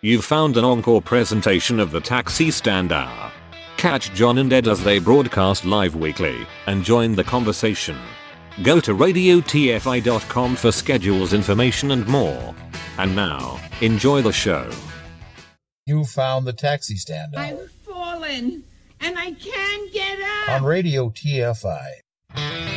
You've found an encore presentation of the Taxi Stand Hour. Catch John and Ed as they broadcast live weekly and join the conversation. Go to radiotfi.com for schedules, information, and more. And now, enjoy the show. You found the taxi stand hour I've fallen and I can't get up. on Radio TFI.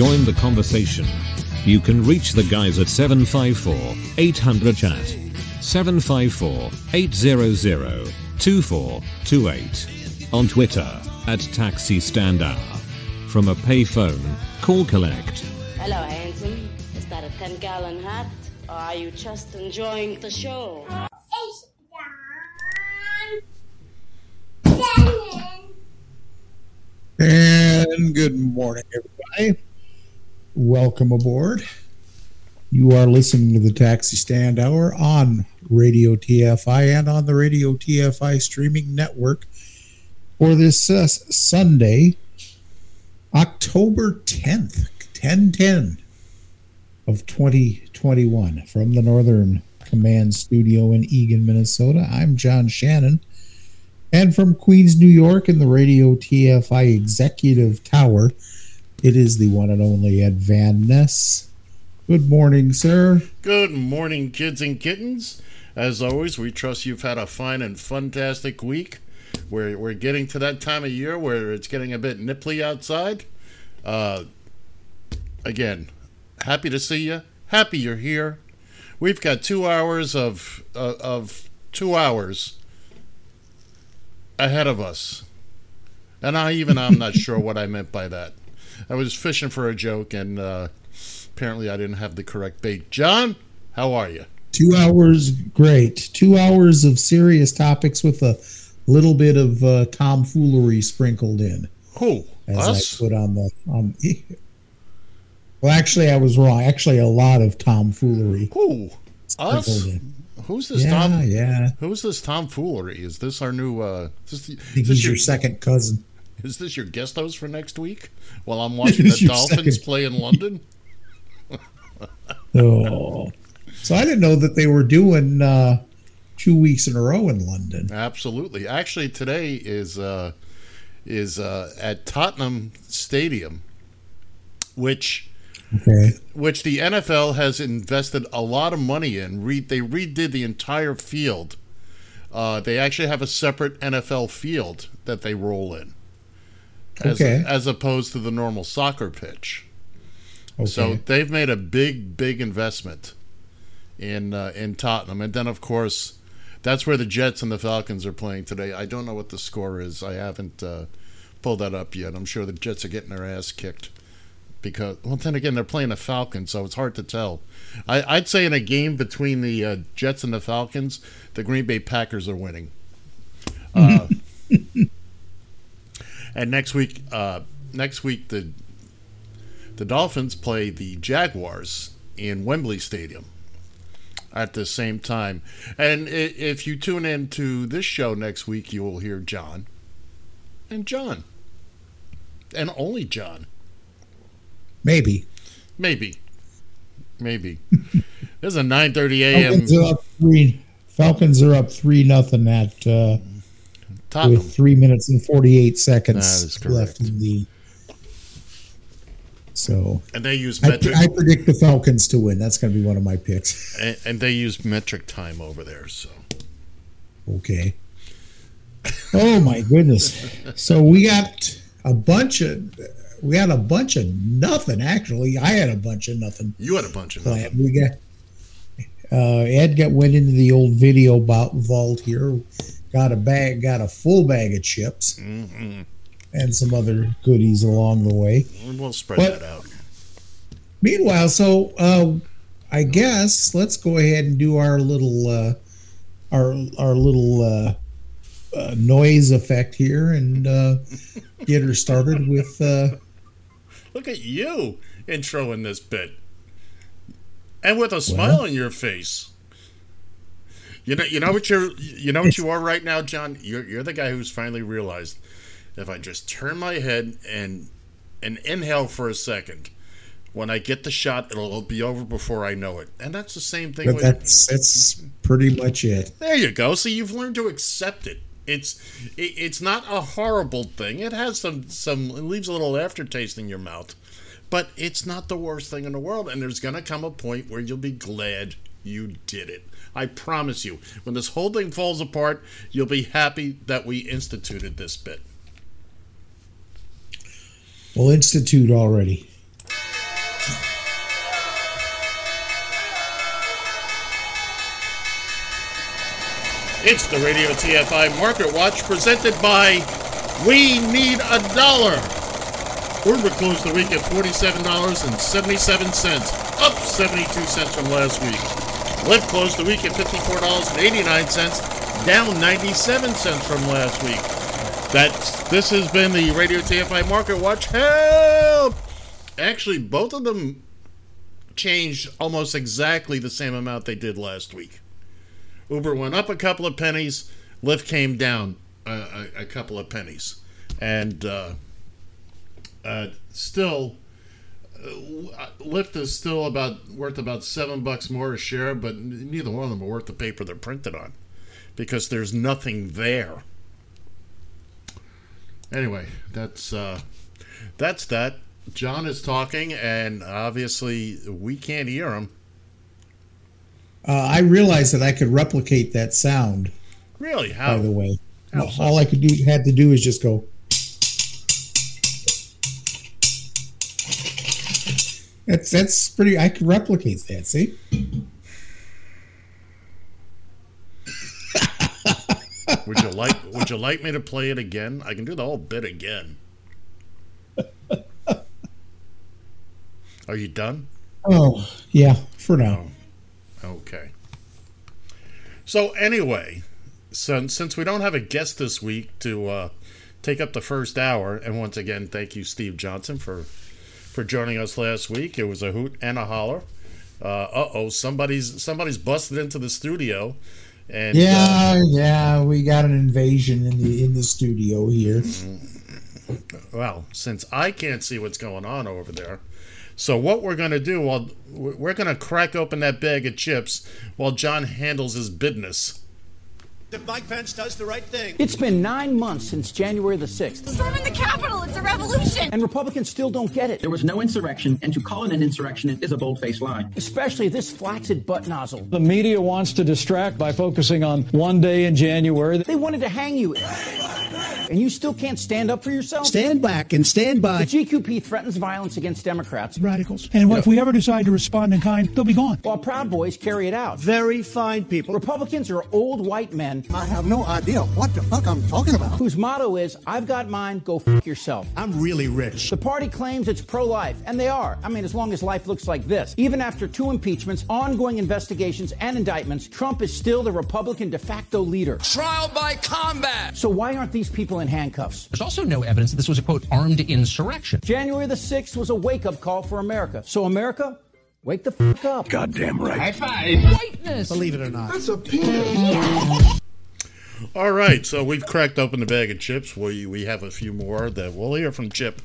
Join the conversation. You can reach the guys at 754 800 chat, 754 800 2428, on Twitter at Taxi Stand Hour. From a payphone, call collect. Hello, handsome. Is that a 10 gallon hat? Or are you just enjoying the show? It's John Lennon. And good morning, everybody. Welcome aboard. You are listening to the Taxi Stand Hour on Radio TFI and on the Radio TFI streaming network for this uh, Sunday, October 10th, 1010 of 2021 from the Northern Command Studio in Eagan, Minnesota. I'm John Shannon. And from Queens, New York, in the Radio TFI Executive Tower, it is the one and only Ed Van Ness. Good morning, sir. Good morning, kids and kittens. As always, we trust you've had a fine and fantastic week. We're, we're getting to that time of year where it's getting a bit nipply outside. Uh, again, happy to see you. Happy you're here. We've got two hours of uh, of two hours ahead of us, and I even I'm not sure what I meant by that. I was fishing for a joke, and uh, apparently I didn't have the correct bait. John, how are you? Two hours, great. Two hours of serious topics with a little bit of uh, tomfoolery sprinkled in, Who? as Us? I put on the. Um, well, actually, I was wrong. Actually, a lot of tomfoolery Who? Us? in. Who's this Yeah, Tom? yeah. Who's this tomfoolery? Is this our new? Uh, is this, I think this he's your second cousin. Is this your guest host for next week? While I'm watching the Dolphins second- play in London. Oh, so I didn't know that they were doing uh, two weeks in a row in London. Absolutely. Actually, today is uh, is uh, at Tottenham Stadium, which Okay. which the NFL has invested a lot of money in. Re- they redid the entire field. Uh, they actually have a separate NFL field that they roll in, as, Okay. as opposed to the normal soccer pitch. Okay. So they've made a big, big investment in uh, in Tottenham, and then of course that's where the Jets and the Falcons are playing today. I don't know what the score is. I haven't uh, pulled that up yet. I'm sure the Jets are getting their ass kicked because, well, then again, they're playing the Falcons, so it's hard to tell. I, I'd say in a game between the uh, Jets and the Falcons, the Green Bay Packers are winning. Uh, and next week, uh, next week the the Dolphins play the Jaguars in Wembley Stadium at the same time. And if you tune in to this show next week, you will hear John and John. And only John. Maybe. Maybe. Maybe. This is a 9:30 a.m. Falcons are up three. Falcons are up three nothing at uh, Tottenham. with three minutes and forty eight seconds left in the. So And they use I, metric I predict the Falcons to win. That's going to be one of my picks. and, and they use metric time over there, so Okay. Oh my goodness! So we got a bunch of we had a bunch of nothing. Actually, I had a bunch of nothing. you had a bunch of nothing. We got uh, Ed got went into the old video bo- vault here. Got a bag, got a full bag of chips Mhm. and some other goodies along the way. We'll spread What? that out. Meanwhile, so uh, I guess let's go ahead and do our little uh, our our little uh, uh, noise effect here and uh, get her started with. Uh, Look at you introing this bit. and with a smile on your face. You know, you know what you're, you know what you are right now, John. You're you're the guy who's finally realized if I just turn my head and and inhale for a second, when I get the shot, it'll be over before I know it. And that's the same thing with that's that's pretty much it. There you go. So you've learned to accept it. It's it, it's not a horrible thing. It has some some it leaves a little aftertaste in your mouth, but it's not the worst thing in the world. And there's gonna come a point where you'll be glad you did it. I promise you. When this whole thing falls apart, you'll be happy that we instituted this bit. Well, institute already. It's the Radio TFI Market Watch presented by We Need a Dollar. Uber closed the week at $47.77, up 72 cents from last week. Lyft closed the week at $54.89, down 97 cents from last week. That's this has been the Radio TFI Market Watch. Help! Actually, both of them changed almost exactly the same amount they did last week. Uber went up a couple of pennies. Lyft came down a, a, a couple of pennies, and uh, uh, still, Lyft is still about worth about seven bucks more a share, but neither one of them are worth the paper they're printed on because there's nothing there. Anyway, that's uh, that's that. John is talking, and obviously we can't hear him. Uh, I realized that I could replicate that sound. Really? How? By the way, How so? all I could do had to do is just go. That's that's pretty. I could replicate that. See, Would you like Would you like me to play it again? I can do the whole bit again. Are you done? oh yeah, for now. Okay. So anyway, so, since we don't have a guest this week to uh, take up the first hour, and once again, thank you, Steve Johnson, for for joining us last week. It was a hoot and a holler. Uh oh, somebody's somebody's busted into the studio, and uh, Yeah, yeah, we got an invasion in the in the studio here. well, since I can't see what's going on over there, so what we're going to do, well, we're going to crack open that bag of chips while John handles his business. If Mike Pence does the right thing. It's been nine months since January the 6th, Storming the Capitol, it's a revolution. and Republicans still don't get it. There was no insurrection, and to call it an insurrection is a bold-faced lie. Especially this flaccid butt nozzle. The media wants to distract by focusing on one day in January. They wanted to hang you. And you still can't stand up for yourself? Stand back and stand by. The GQP threatens violence against Democrats. Radicals. And if we ever decide to respond in kind, they'll be gone. While Proud Boys carry it out. Very fine people. Republicans are old white men I have no idea what the fuck I'm talking about. whose motto is, I've got mine, go f yourself. I'm really rich. The party claims it's pro life, and they are. I mean, as long as life looks like this. Even after two impeachments, ongoing investigations, and indictments, Trump is still the Republican de facto leader. Trial by combat. So why aren't these people in handcuffs? There's also no evidence that this was a quote armed insurrection. January the 6th was a wake up call for America. So, America, wake the f up. Goddamn right. I find whiteness. Believe it or not. That's a penis. All right, so we've cracked open the bag of chips. We we have a few more that we'll hear from Chip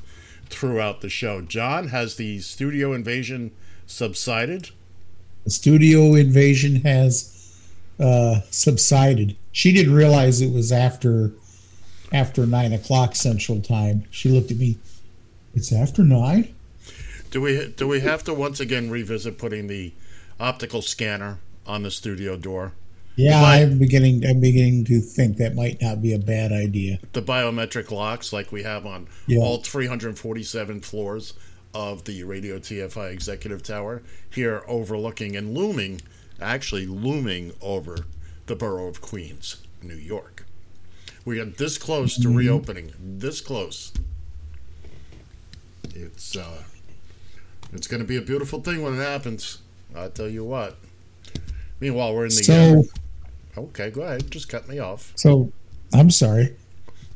throughout the show. John, has the studio invasion subsided? The studio invasion has uh, subsided. She didn't realize it was after after nine o'clock Central Time. She looked at me. It's after nine. Do we do we have to once again revisit putting the optical scanner on the studio door? Yeah, I'm beginning. I'm beginning to think that might not be a bad idea. The biometric locks like we have on Yeah. all 347 floors of the Radio TFI Executive Tower here overlooking and looming, actually looming over the borough of Queens, New York. We are this close to reopening. This close. It's uh, it's going to be a beautiful thing when it happens. I'll tell you what. Meanwhile, we're in the. So, uh, okay, go ahead. Just cut me off. so I'm sorry.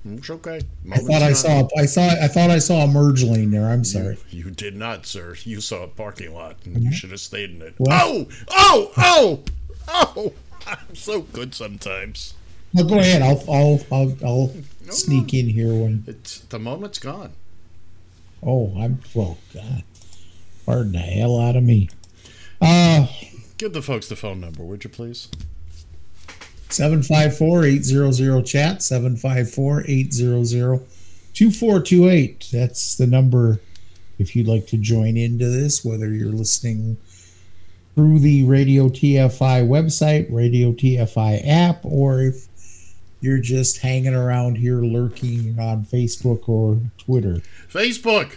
It's okay. I thought I saw. I saw. I thought I saw a merge lane there. I'm sorry. You, you did not, sir. You saw a parking lot, and you should have stayed in it. Well- oh, oh, oh, oh! I'm so good sometimes. Well, go ahead. I'll. I'll. I'll, I'll sneak in here when. It's the moment's gone. Oh, I'm. Well, God. Pardon the hell out of me. Uh, Give the folks the phone number, would you please? 754-800 chat 754-800-2428 that's the number if you'd like to join into this whether you're listening through the radio tfi website radio tfi app or if you're just hanging around here lurking on facebook or twitter Facebook.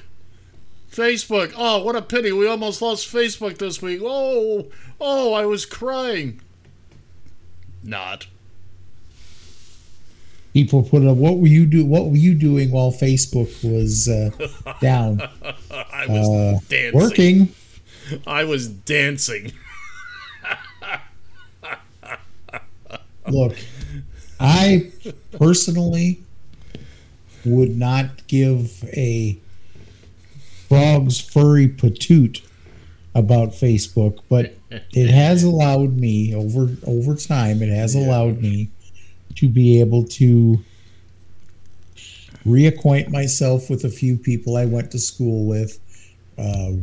Facebook. Oh, what a pity. We almost lost Facebook this week. Oh, oh, I was crying. Not. people put up what were you do what were you doing while facebook was uh, down I was Uh, dancing. working I was dancing. Look, I personally would not give a frog's furry patoot about Facebook, but it has allowed me over over time. It has allowed me to be able to reacquaint myself with a few people I went to school with, uh,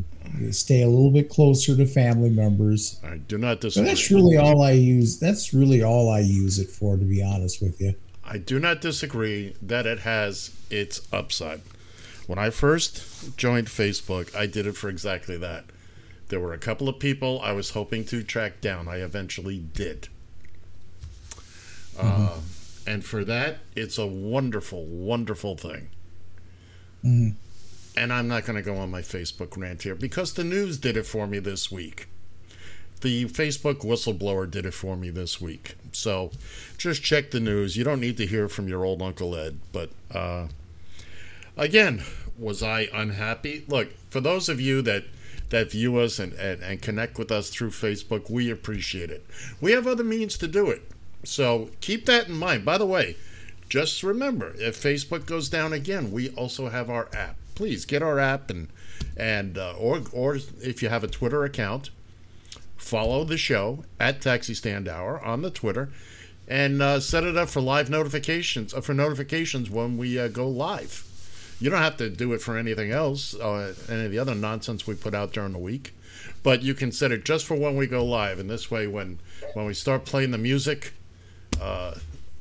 stay a little bit closer to family members. I do not disagree. that's really all I use. That's really all I use it for, to be honest with you. I do not disagree that it has its upside. When I first joined Facebook, I did it for exactly that. There were a couple of people I was hoping to track down. I eventually did. Uh, and for that, it's a wonderful, wonderful thing. Mhm. And I'm not going to go on my Facebook rant here because the news did it for me this week. The Facebook whistleblower did it for me this week. So just check the news. You don't need to hear from your old Uncle Ed. But uh, again, was I unhappy? Look, for those of you that that view us and, and, and connect with us through Facebook, we appreciate it. We have other means to do it. So keep that in mind. By the way, just remember if Facebook goes down again, we also have our app. Please get our app and and uh, or or if you have a Twitter account, follow the show at Taxi Stand Hour on the Twitter, and uh, set it up for live notifications uh, for notifications when we uh, go live. You don't have to do it for anything else, uh, any of the other nonsense we put out during the week, but you can set it just for when we go live. And this way, when when we start playing the music uh,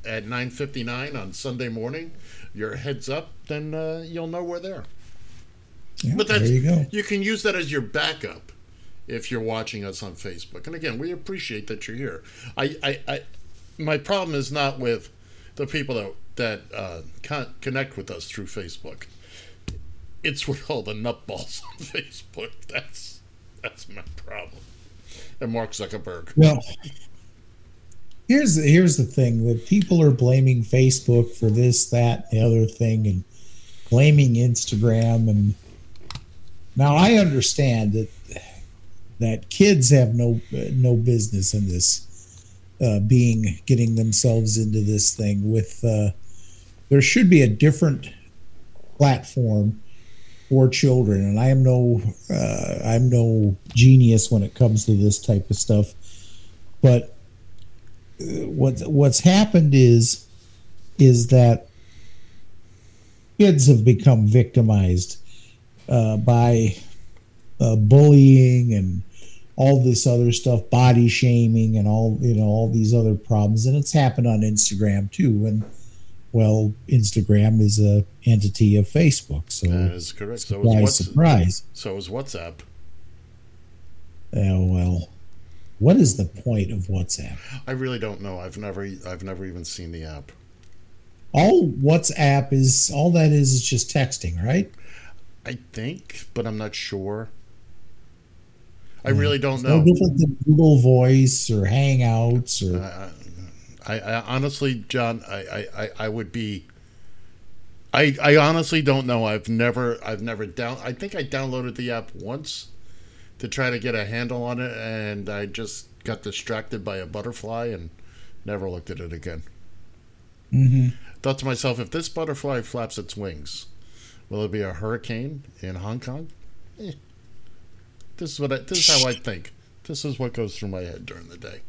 at 9:59 on Sunday morning, your heads up, then you'll know we're there. Yeah, But that's there you go. you can use that as your backup if you're watching us on Facebook. And again, we appreciate that you're here. I, I, I my problem is not with the people that that uh, con- connect with us through Facebook. It's with all the nutballs on Facebook. That's that's my problem. And Mark Zuckerberg. Well, here's the, here's the thing: that people are blaming Facebook for this, that, the other thing, and blaming Instagram. And now I understand that that kids have no no business in this, uh, being getting themselves into this thing. With uh, there should be a different platform for children and i am no uh, i'm no genius when it comes to this type of stuff but uh, what what's happened is is that kids have become victimized uh, by uh, bullying and all this other stuff body shaming and all you know all these other problems and it's happened on instagram too and well instagram is a entity of facebook so That is correct. So is what's surprise so is WhatsApp. Oh well, what is the point of WhatsApp? I really don't know. I've never I've never even seen the app. All WhatsApp is all that is is just texting, right? I think, but I'm not sure. I really don't It's know. No different than Google Voice or Hangouts or I, I honestly, John, I, I, I, I would be. I, I honestly don't know. I've never I've never down. I think I downloaded the app once to try to get a handle on it, and I just got distracted by a butterfly and never looked at it again. Mm-hmm. Thought to myself, if this butterfly flaps its wings, will it be a hurricane in Hong Kong? Eh. This is what I, this is how I think. This is what goes through my head during the day.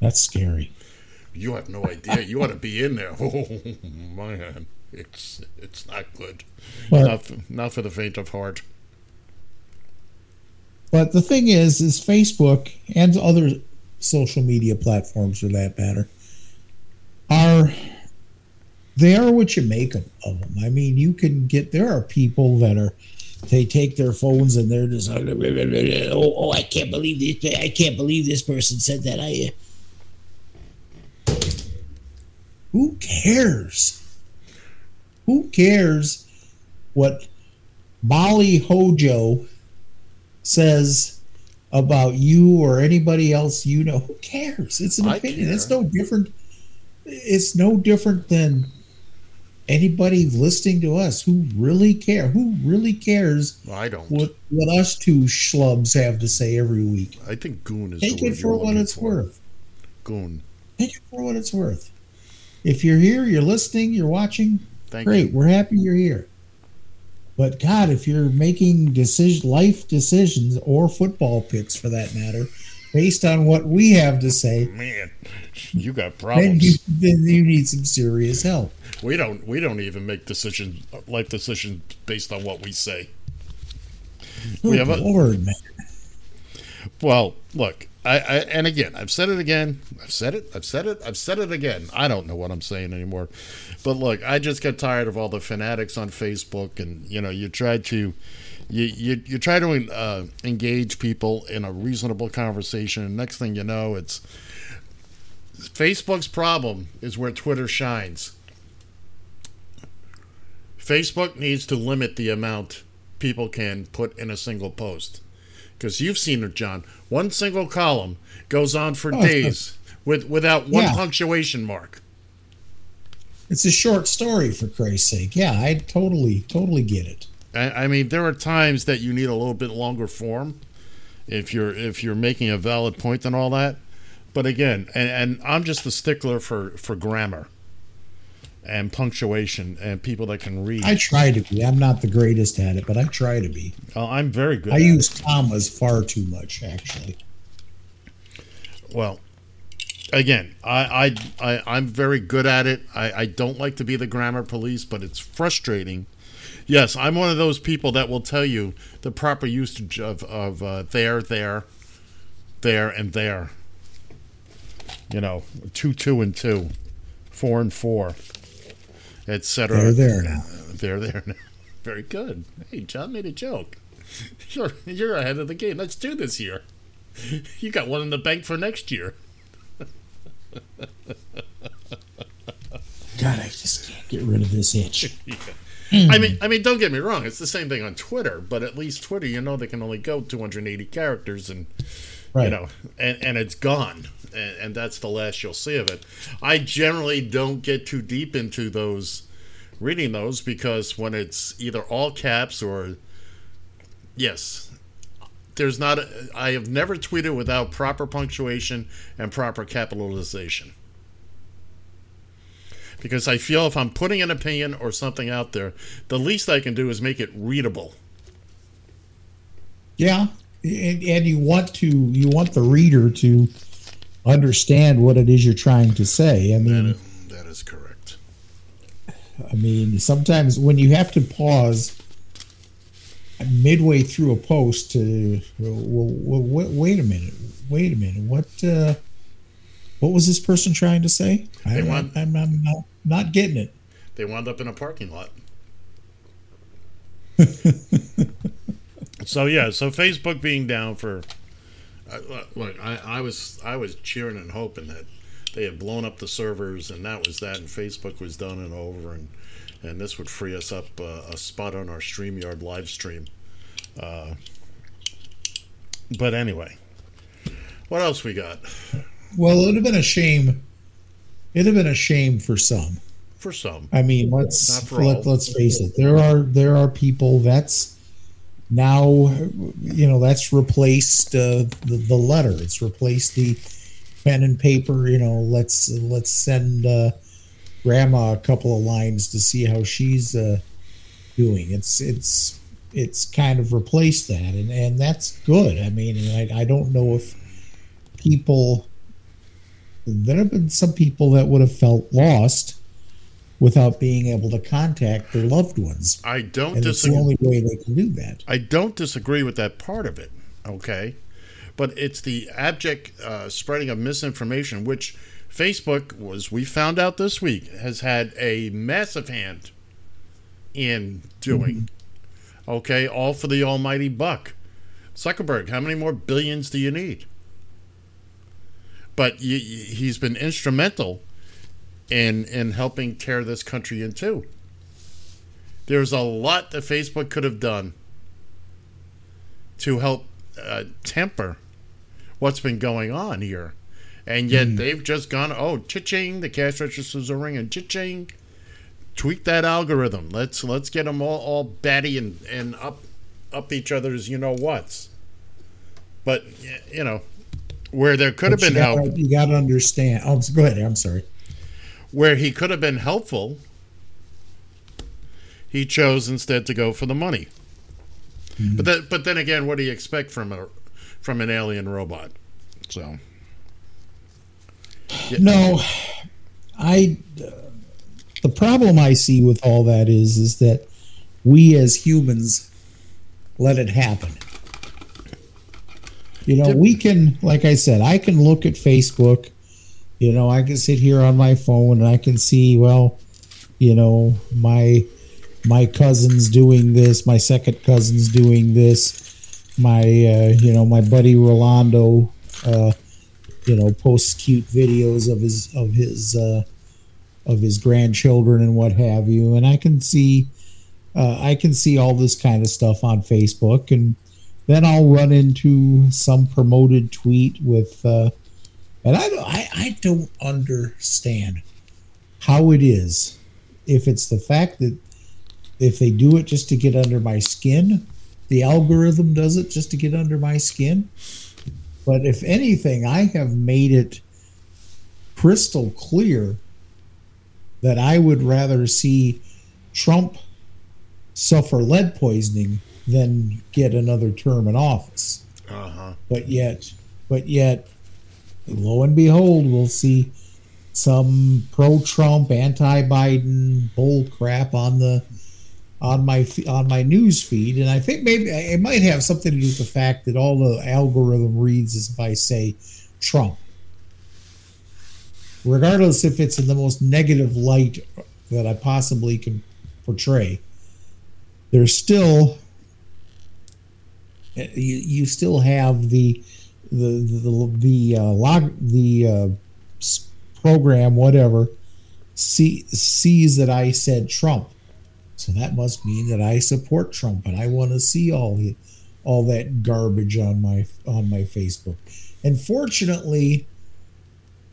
That's scary. You have no idea. You ought to be in there. Oh man, it's it's not good. But- not, f- not for the faint of heart. But the thing is, is Facebook and other social media platforms, for that matter, are they are what you make of, of them. I mean, you can get there are people that are they take their phones and they're just like, oh, oh, I can't believe this. I can't believe this person said that. I. Uh, who cares? Who cares what Molly Hojo says about you or anybody else you know? Who cares? It's an I opinion. care. It's no different. It's no different than anybody listening to us who really care. Who really cares I don't. what what us two schlubs have to say every week? I think goon is Take it for what it's for. worth. Goon. Take it for what it's worth. If you're here, you're listening, you're watching, Thank great. you. We're happy you're here. But God, if you're making decision life decisions or football picks for that matter, based on what we have to say, Man, you got then problems. you, then you need some serious help. We don't. We don't even make decisions, life decisions, based on what we say. We Good have a, Lord, man. Well, look, I, I and again, I've said it again. I've said it. I've said it. I've said it again. I don't know what I'm saying anymore. But look, I just get tired of all the fanatics on Facebook, and you know, you try to. You, you, you try to uh, engage people in a reasonable conversation, and next thing you know, it's Facebook's problem is where Twitter shines. Facebook needs to limit the amount people can put in a single post. Because you've seen it, John. One single column goes on for Oh, days with without one Yeah. punctuation mark. It's a short story, for Christ's sake. Yeah, I totally, totally get it. I, I mean, there are times that you need a little bit longer form if you're if you're making a valid point and all that. But again, and, and I'm just a stickler for for grammar and punctuation and people that can read. I try to be. I'm not the greatest at it, but I try to be. Oh, I'm very good. I use it. commas far too much, actually. Well, again, I, I, I I'm very good at it. I, I don't like to be the grammar police, but it's frustrating. Yes, I'm one of those people that will tell you the proper usage of of uh, there, there, there, and there. You know, two, two, and two, four and four, etc. They're there now. They're there now. Very good. Hey, John made a joke. You're you're ahead of the game. Let's do this here. You got one in the bank for next year. God, I just can't get rid of this itch. I mean, I mean, don't get me wrong. It's the same thing on Twitter, but at least Twitter, you know, they can only go 280 characters, and Right. you know, and, and it's gone, and, and that's the last you'll see of it. I generally don't get too deep into those, reading those, because when it's either all caps or, yes, there's not. A, I have never tweeted without proper punctuation and proper capitalization. Because I feel if I'm putting an opinion or something out there, the least I can do is make it readable. Yeah, and, and you want to you want the reader to understand what it is you're trying to say. I mean, That is correct. I mean, sometimes when you have to pause midway through a post to, well, well, wait, wait a minute, wait a minute, what, uh, what was this person trying to say? I, They want- I'm, I'm not, not getting it. They wound up in a parking lot. so yeah, so Facebook being down for look, I, I was I was cheering and hoping that they had blown up the servers and that was that, and Facebook was done and over, and and this would free us up uh, a spot on our Streamyard live stream. Uh, but anyway, what else we got Well, it would have been a shame. It'd have been a shame for some. for some? I mean, let's let, all. let's face it. There are there are people that's now you know that's replaced uh, the the letter. It's replaced the pen and paper. You know, let's let's send uh, grandma a couple of lines to see how she's uh, doing. It's it's it's kind of replaced that, and and that's good. I mean, I I don't know if people there have been some people that would have felt lost without being able to contact their loved ones. I don't and it's the disagree. only way they can do that. I don't disagree with that part of it, okay? But it's the abject uh, spreading of misinformation, which Facebook was, we found out this week, has had a massive hand in doing. Okay, all for the almighty buck. Zuckerberg, how many more billions do you need? But he's been instrumental in in helping tear this country in two. There's a lot that Facebook could have done to help uh, temper what's been going on here. And yet they've just gone, oh, cha-ching, the cash registers are ringing, cha-ching. Tweak that algorithm. Let's let's get them all, all batty and, and up up each other's you know what's. But you know, where there could have been you gotta, help, You got to understand. Oh, go ahead. I'm sorry. Where he could have been helpful, he chose instead to go for the money. But that, but then again, what do you expect from a from an alien robot? So No, I. Uh, the problem I see with all that is, is that we as humans let it happen. You know, we can, like I said, I can look at Facebook. You know, I can sit here on my phone and I can see, well, you know, my my cousin's doing this, my second cousin's doing this, my uh, you know, my buddy Rolando uh, you know posts cute videos of his of his uh, of his grandchildren and what have you. And i can see uh, i can see all this kind of stuff on facebook. And then i'll run into some promoted tweet with uh, and I, don't- I i don't understand how it is if it's the fact that if they do it just to get under my skin the algorithm does it just to get under my skin but if anything, I have made it crystal clear that I would rather see Trump suffer lead poisoning than get another term in office. Uh huh. But yet, but yet, lo and behold, we'll see some pro-Trump, anti-Biden bull crap on the on my on my news feed, and I think maybe it might have something to do with the fact that all the algorithm reads is if I say Trump, regardless if it's in the most negative light that I possibly can portray. There's still you, you still have the the the the uh, log the uh, program whatever see, sees that I said Trump, so that must mean that I support Trump and I want to see all the all that garbage on my on my Facebook. And fortunately,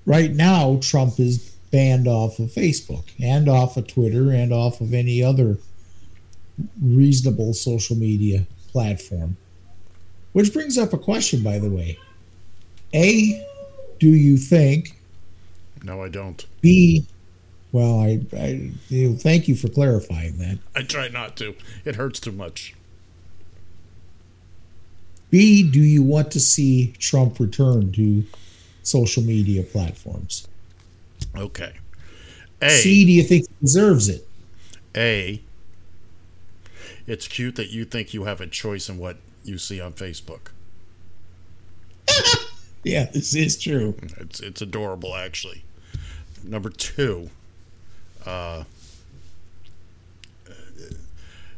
right now Trump is banned off of Facebook and off of Twitter and off of any other reasonable social media platform. Which brings up a question, by the way. A, do you think? No, I don't. B, well, I, I you know, thank you for clarifying that. I try not to. It hurts too much. B, do you want to see Trump return to social media platforms? Okay. A. C, do you think he deserves it? A. It's cute that you think you have a choice in what you see on Facebook. Yeah, this is true. It's it's adorable, actually. Number two, uh,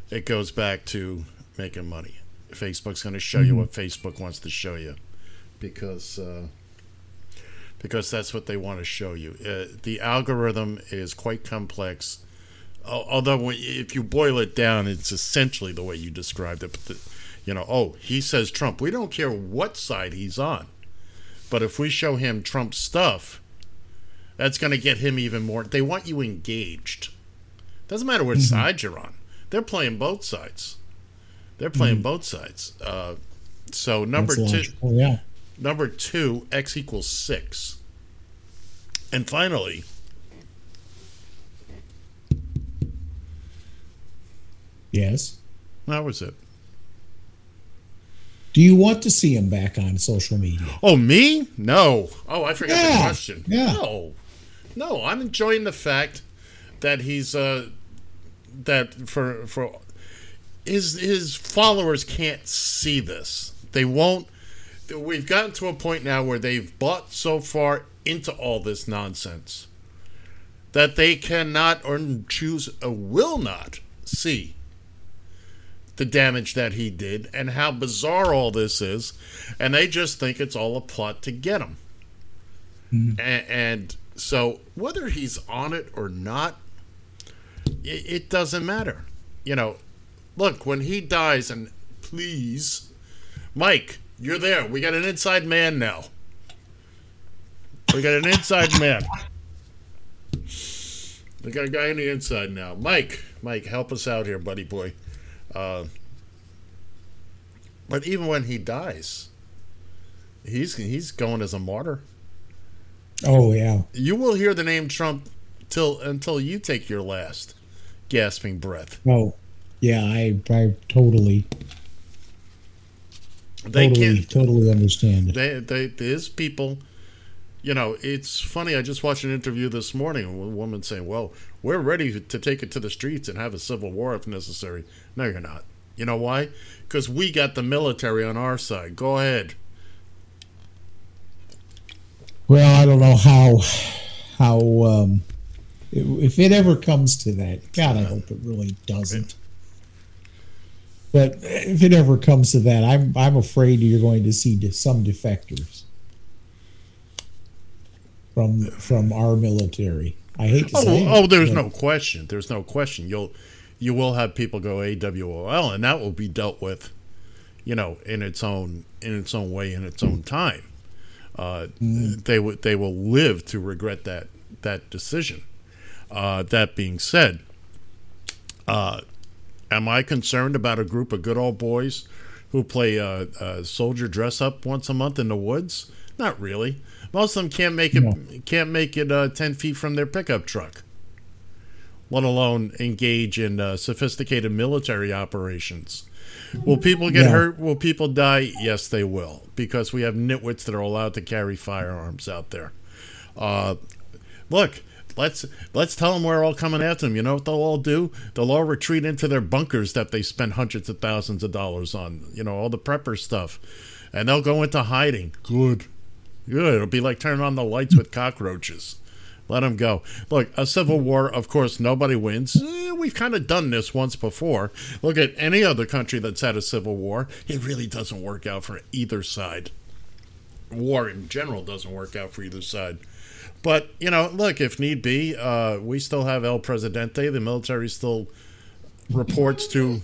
it goes back to making money. Facebook's going to show you what Facebook wants to show you, because uh, because that's what they want to show you. Uh, the algorithm is quite complex. Although, if you boil it down, it's essentially the way you described it. But the, you know, oh, he says Trump. We don't care what side he's on. But if we show him Trump stuff, that's going to get him even more. They want you engaged. Doesn't matter what mm-hmm. side you're on. They're playing both sides. They're playing mm-hmm. both sides. Uh, so number two, oh, yeah. number two, x equals six. And finally, yes, that was it. Do you want to see him back on social media? Oh, me? No. Oh, I forgot the question. yeah. No. No, I'm enjoying the fact that he's uh that for for his his followers can't see this. They won't we've gotten to a point now where they've bought so far into all this nonsense that they cannot or choose or will not see the damage that he did and how bizarre all this is and they just think it's all a plot to get him. Mm-hmm. A- and, so whether he's on it or not it, it doesn't matter. You know look when he dies and please mike you're there. We got an inside man now. We got an inside man. We got a guy on the inside now. Mike mike help us out here buddy boy uh, but even when he dies, he's he's going as a martyr. Oh yeah. You will hear the name Trump till until you take your last gasping breath. Oh, yeah. I I totally They totally totally understand. They, they, there's people. You know, it's funny. I just watched an interview this morning. with A woman saying, "Well, we're ready to take it to the streets and have a civil war if necessary." No, you're not. You know why? Because we got the military on our side. Go ahead. Well, I don't know how how um, if it ever comes to that. God, I hope it really doesn't. But if it ever comes to that, I'm I'm afraid you're going to see some defectors from from our military. I hate to Oh, say. it, oh, there's but- no question. There's no question. You'll you will have people go AWOL, and that will be dealt with, you know, in its own in its own way, in its own time. Uh, They would they will live to regret that that decision. Uh, that being said, uh, am I concerned about a group of good old boys who play uh, soldier dress up once a month in the woods? Not really. Most of them can't make it can't make it uh, ten feet from their pickup truck let alone engage in uh, sophisticated military operations. Will people get Yeah. hurt? Will people die? Yes, they will, because we have nitwits that are allowed to carry firearms out there. Uh, look, let's let's tell them we're all coming after them. You know what they'll all do? They'll all retreat into their bunkers that they spent hundreds of thousands of dollars on. You know all the prepper stuff, and they'll go into hiding. Good, good. It'll be like turning on the lights with cockroaches. Let them go. Look, a civil war, of course, nobody wins. Eh, we've kind of done this once before. Look at any other country that's had a civil war. It really doesn't work out for either side. War in general doesn't work out for either side. But, you know, look, if need be, uh, we still have El Presidente. The military still reports to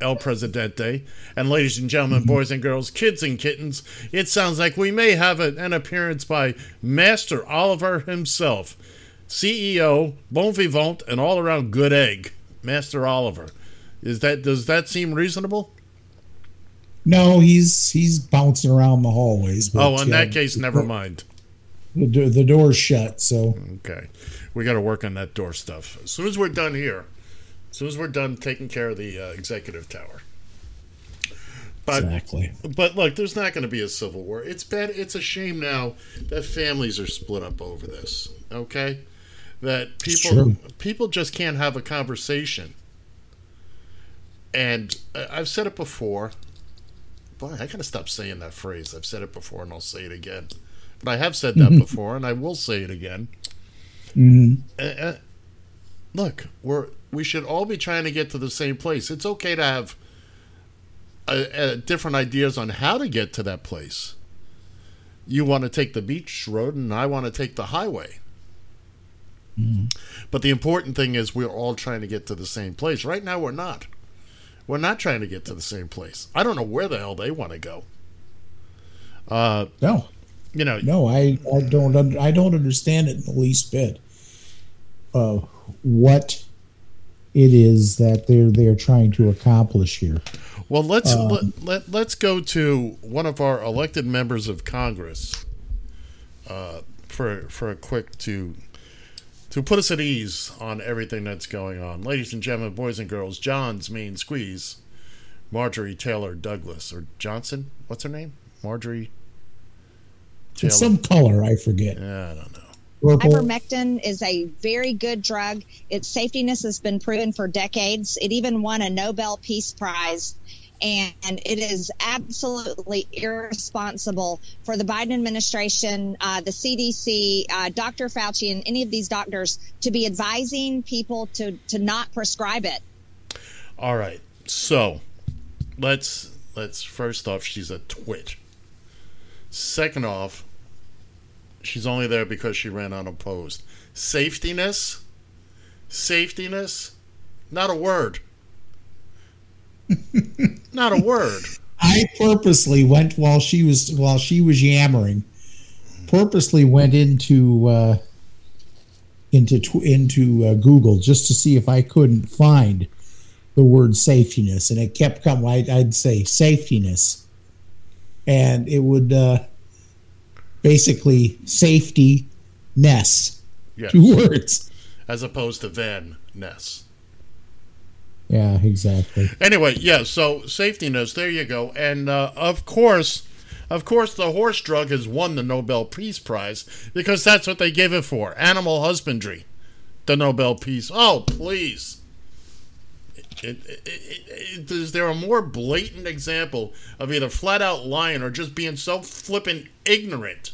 El Presidente. And, ladies and gentlemen, boys and girls, kids and kittens, it sounds like we may have a, an appearance by Master Oliver himself, CEO, bon vivant, and all around good egg, Master Oliver. Is that does that seem reasonable? No, he's he's bouncing around the hallways. But, oh, in uh, that case, never mind. The, the door's shut, so Okay, we got to work on that door stuff. As soon as we're done here, soon as we're done taking care of the uh, executive tower. But, exactly. But look, there's not going to be a civil war. It's bad. It's a shame now that families are split up over this. Okay, that people people just can't have a conversation. And I- I've said it before. Boy, I gotta stop saying that phrase. I've said it before, and I'll say it again. But I have said that before, and I will say it again. Mhm. Uh, uh, look, we're we should all be trying to get to the same place. It's okay to have uh, uh, different ideas on how to get to that place. You want to take the beach road, and I want to take the highway. But the important thing is we're all trying to get to the same place. Right now, we're not. We're not trying to get to the same place. I don't know where the hell they want to go. Uh, no, you know, no, I I don't un- I don't understand it in the least bit. Uh, what it is that they're they're trying to accomplish here. Well, let's Um, let, let, let's go to one of our elected members of Congress uh, for for a quick to to put us at ease on everything that's going on. Ladies and gentlemen, boys and girls, John's main squeeze, Marjorie Taylor Douglas or Johnson. What's her name? Marjorie. Taylor. It's some color, I forget. Yeah, I don't know. Ivermectin is a very good drug. Its safetiness has been proven for decades. It even won a Nobel Peace Prize. And it is absolutely irresponsible for the Biden administration, uh, the CDC, uh, Dr. Fauci, and any of these doctors to be advising people to, to not prescribe it. All right. So let's let's first off, she's a twit. Second off, she's only there because she ran unopposed. Safetiness, safetiness, not a word. not a word. I purposely went while she was while she was yammering. Purposely went into uh, into tw- into uh, Google just to see if I couldn't find the word safetiness, and it kept coming. I'd, I'd say safetiness, and it would uh, basically safety ness. Yes. Two words. As opposed to Van Ness. Yeah, exactly. Anyway, yeah, so safetiness, there you go. And uh, of course, of course, the horse drug has won the Nobel Peace Prize because that's what they gave it for animal husbandry. The Nobel Peace. Oh, please. It, it, it, is there a more blatant example of either flat out lying or just being so flippant ignorant?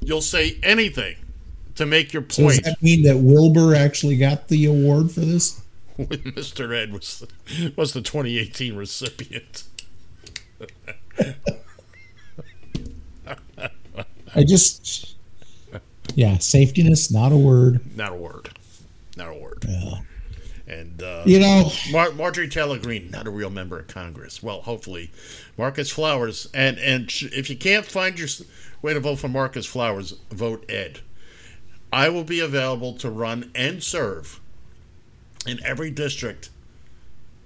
You'll say anything to make your So does that mean that Wilbur actually got the award for this? Mr. Ed was the, was the 2018 recipient. I just, yeah, safetiness, not a word. Not a word. Not a word. Yeah. And uh, You know- Mar- Marjorie Taylor Greene, not a real member of Congress. Well, hopefully, Marcus Flowers. And and sh- if you can't find your s- way to vote for Marcus Flowers, vote Ed. I will be available to run and serve in every district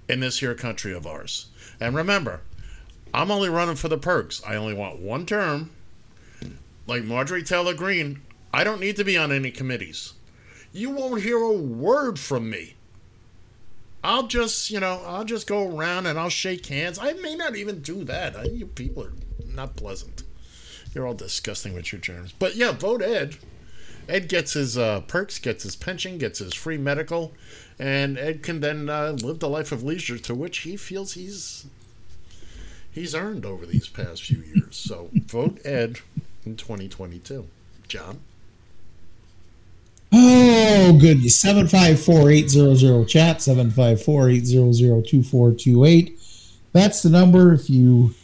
in this here country of ours. And remember, I'm only running for the perks. I only want one term. Like Marjorie Taylor Greene, I don't need to be on any committees. You won't hear a word from me. I'll just, you know, I'll just go around and I'll shake hands. I may not even do that. I, you people are not pleasant. You're all disgusting with your germs. But yeah, vote Ed. Ed gets his uh, perks, gets his pension, gets his free medical, and Ed can then uh, live the life of leisure to which he feels he's he's earned over these past few years. So vote Ed in 2022. John. Oh, goodness. 754 800 chat, 754 800 2428. That's the number if you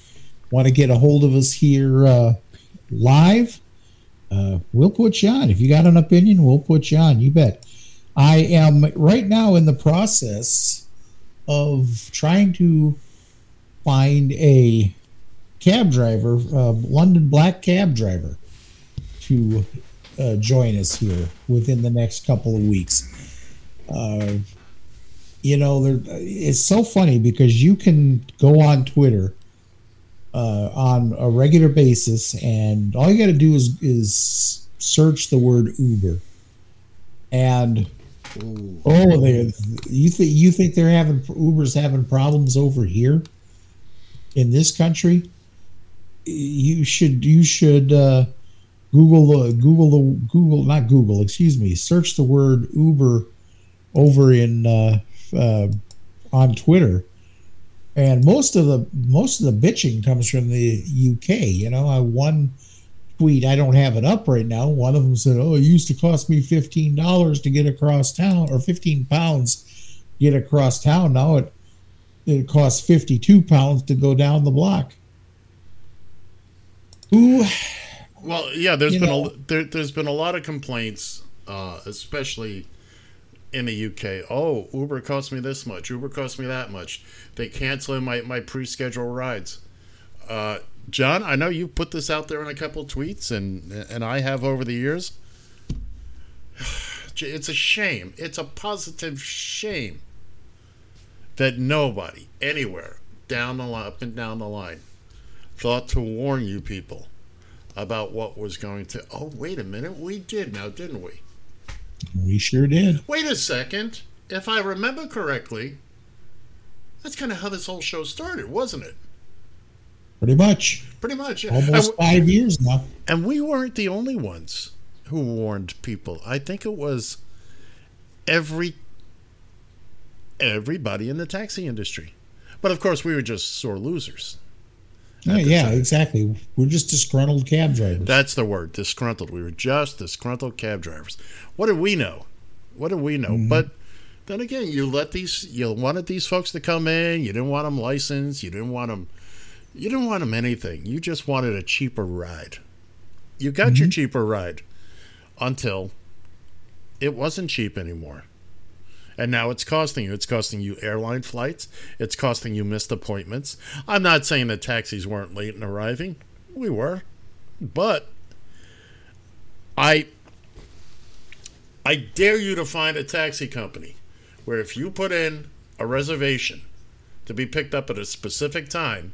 want to get a hold of us here uh, live. Uh, we'll put you on. If you got an opinion, we'll put you on. You bet. I am right now in the process of trying to find a cab driver, a London black cab driver, to uh, join us here within the next couple of weeks. Uh, you know, it's so funny because you can go on Twitter uh, on a regular basis, and all you got to do is is search the word Uber, and oh, they you think you think they're having Uber's having problems over here in this country? You should you should. Uh, Google the Google the Google not Google excuse me search the word Uber over in uh, uh, on Twitter. And most of the most of the bitching comes from the UK you know I one tweet I don't have it up right now. One of them said oh it used to cost me fifteen dollars to get across town or fifteen pounds to get across town. Now it it costs 52 pounds to go down the block. Ooh, Well, yeah, there's You been know- a there, there's been a lot of complaints, uh, especially in the UK. Oh, Uber cost me this much. Uber cost me that much. They cancel my my pre-scheduled rides. Uh, John, I know you put this out there in a couple of tweets, and and I have over the years. It's a shame. It's a positive shame that nobody anywhere down the line, up and down the line, thought to warn you people about what was going to. Oh, wait a minute, we did now, didn't we? We sure did. Wait a second. If I remember correctly, that's kind of how this whole show started, wasn't it? Pretty much. Pretty much. Almost five years now. And we weren't the only ones who warned people. I think it was every everybody in the taxi industry. But of course, we were just sore losers. Yeah, yeah, exactly. We're just disgruntled cab drivers. That's the word, disgruntled. We were just disgruntled cab drivers. What did we know? What did we know? Mm-hmm. But then again, you let these, you wanted these folks to come in. You didn't want them licensed. You didn't want them, you didn't want them anything. You just wanted a cheaper ride. You got Mm-hmm. your cheaper ride until it wasn't cheap anymore. And now it's costing you. It's costing you airline flights. It's costing you missed appointments. I'm not saying that taxis weren't late in arriving. We were. But I I dare you to find a taxi company where if you put in a reservation to be picked up at a specific time,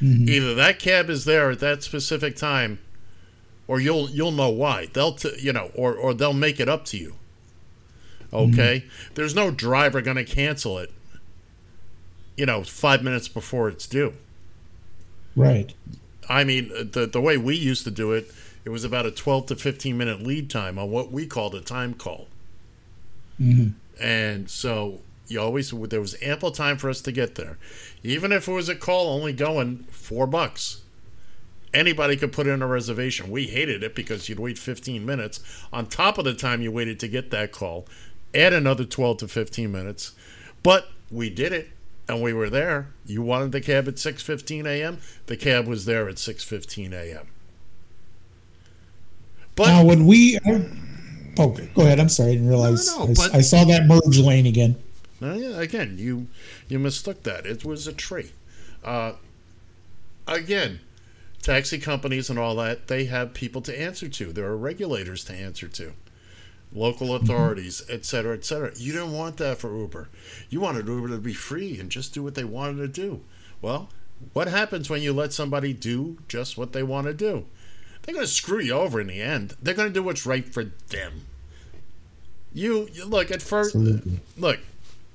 mm-hmm. either that cab is there at that specific time or you'll you'll know why. They'll t- you know or or they'll make it up to you. Okay? There's no driver going to cancel it. You know, 5 minutes before it's due. Right. I mean, the the way we used to do it, it was about a 12 to 15 minute lead time on what we called a time call. Mhm. And so you always there was ample time for us to get there. Even if it was a call only going 4 bucks. Anybody could put in a reservation. We hated it because you'd wait 15 minutes on top of the time you waited to get that call. Add another 12 to 15 minutes. But we did it and we were there. You wanted the cab at 6:15 a.m. The cab was there at 6:15 a.m. But now, when we. Oh, go ahead. I'm sorry. I didn't realize. No, no, I but- I, saw that merge lane again. Now, yeah, again, you you mistook that. It was a tree. Uh, again, taxi companies and all that, they have people to answer to. There are regulators to answer to, local authorities, et cetera, et cetera. You didn't want that for Uber. You wanted Uber to be free and just do what they wanted to do. Well, what happens when you let somebody do just what they want to do? They're going to screw you over in the end. They're going to do what's right for them. You, you look at first. Look,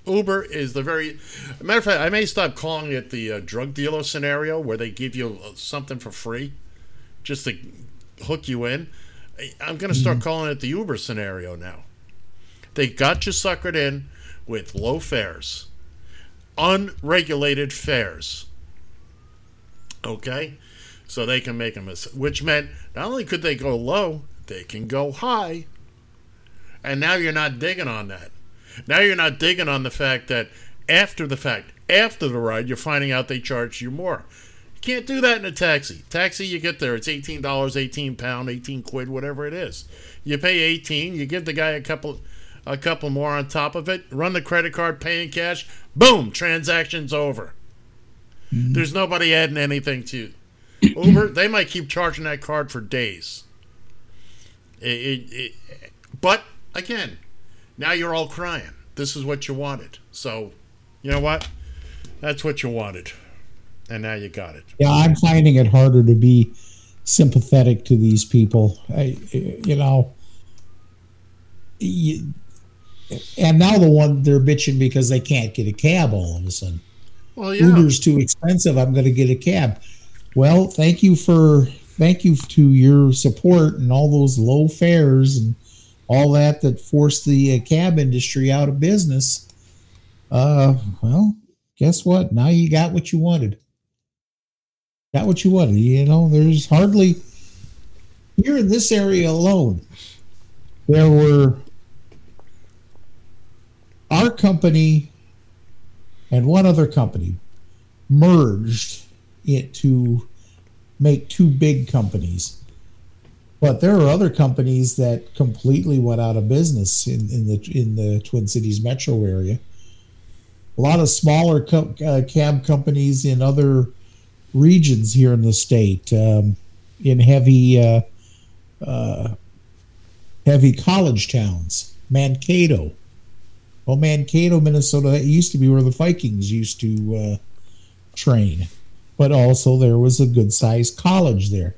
Uber is the very. Matter of fact, I may stop calling it the uh, drug dealer scenario where they give you uh, something for free, just to hook you in. I'm going to start calling it the Uber scenario now. They got you suckered in with low fares, unregulated fares. Okay, so they can make a mistake, which meant not only could they go low, they can go high. And now you're not digging on that. Now you're not digging on the fact that after the fact, after the ride, you're finding out they charge you more. Can't do that in a taxi. Taxi, you get there, it's eighteen dollars, eighteen pound, eighteen quid, whatever it is. You pay eighteen, you give the guy a couple, a couple more on top of it. Run the credit card, pay in cash. Boom, transaction's over. Mm-hmm. There's nobody adding anything to Uber. They might keep charging that card for days. It, it, it, but again, now you're all crying. This is what you wanted. So, you know what? That's what you wanted. And now you got it. Yeah, I'm finding it harder to be sympathetic to these people. I, you know, you, and now the one they're bitching because they can't get a cab all of a sudden. Well, yeah. Uber's too expensive. I'm going to get a cab. Well, thank you for thank you to your support and all those low fares and all that that forced the uh, cab industry out of business. Uh, well, guess what? Now you got what you wanted. Got what you wanted. You know, there's hardly here in this area alone. There were our company and one other company merged it to make two big companies. But there are other companies that completely went out of business in, in the in the Twin Cities metro area. A lot of smaller co- uh, cab companies in other regions here in the state, um, in heavy uh, uh, heavy college towns, Mankato. Well, Mankato, Minnesota, that used to be where the Vikings used to uh, train, but also there was a good sized college there.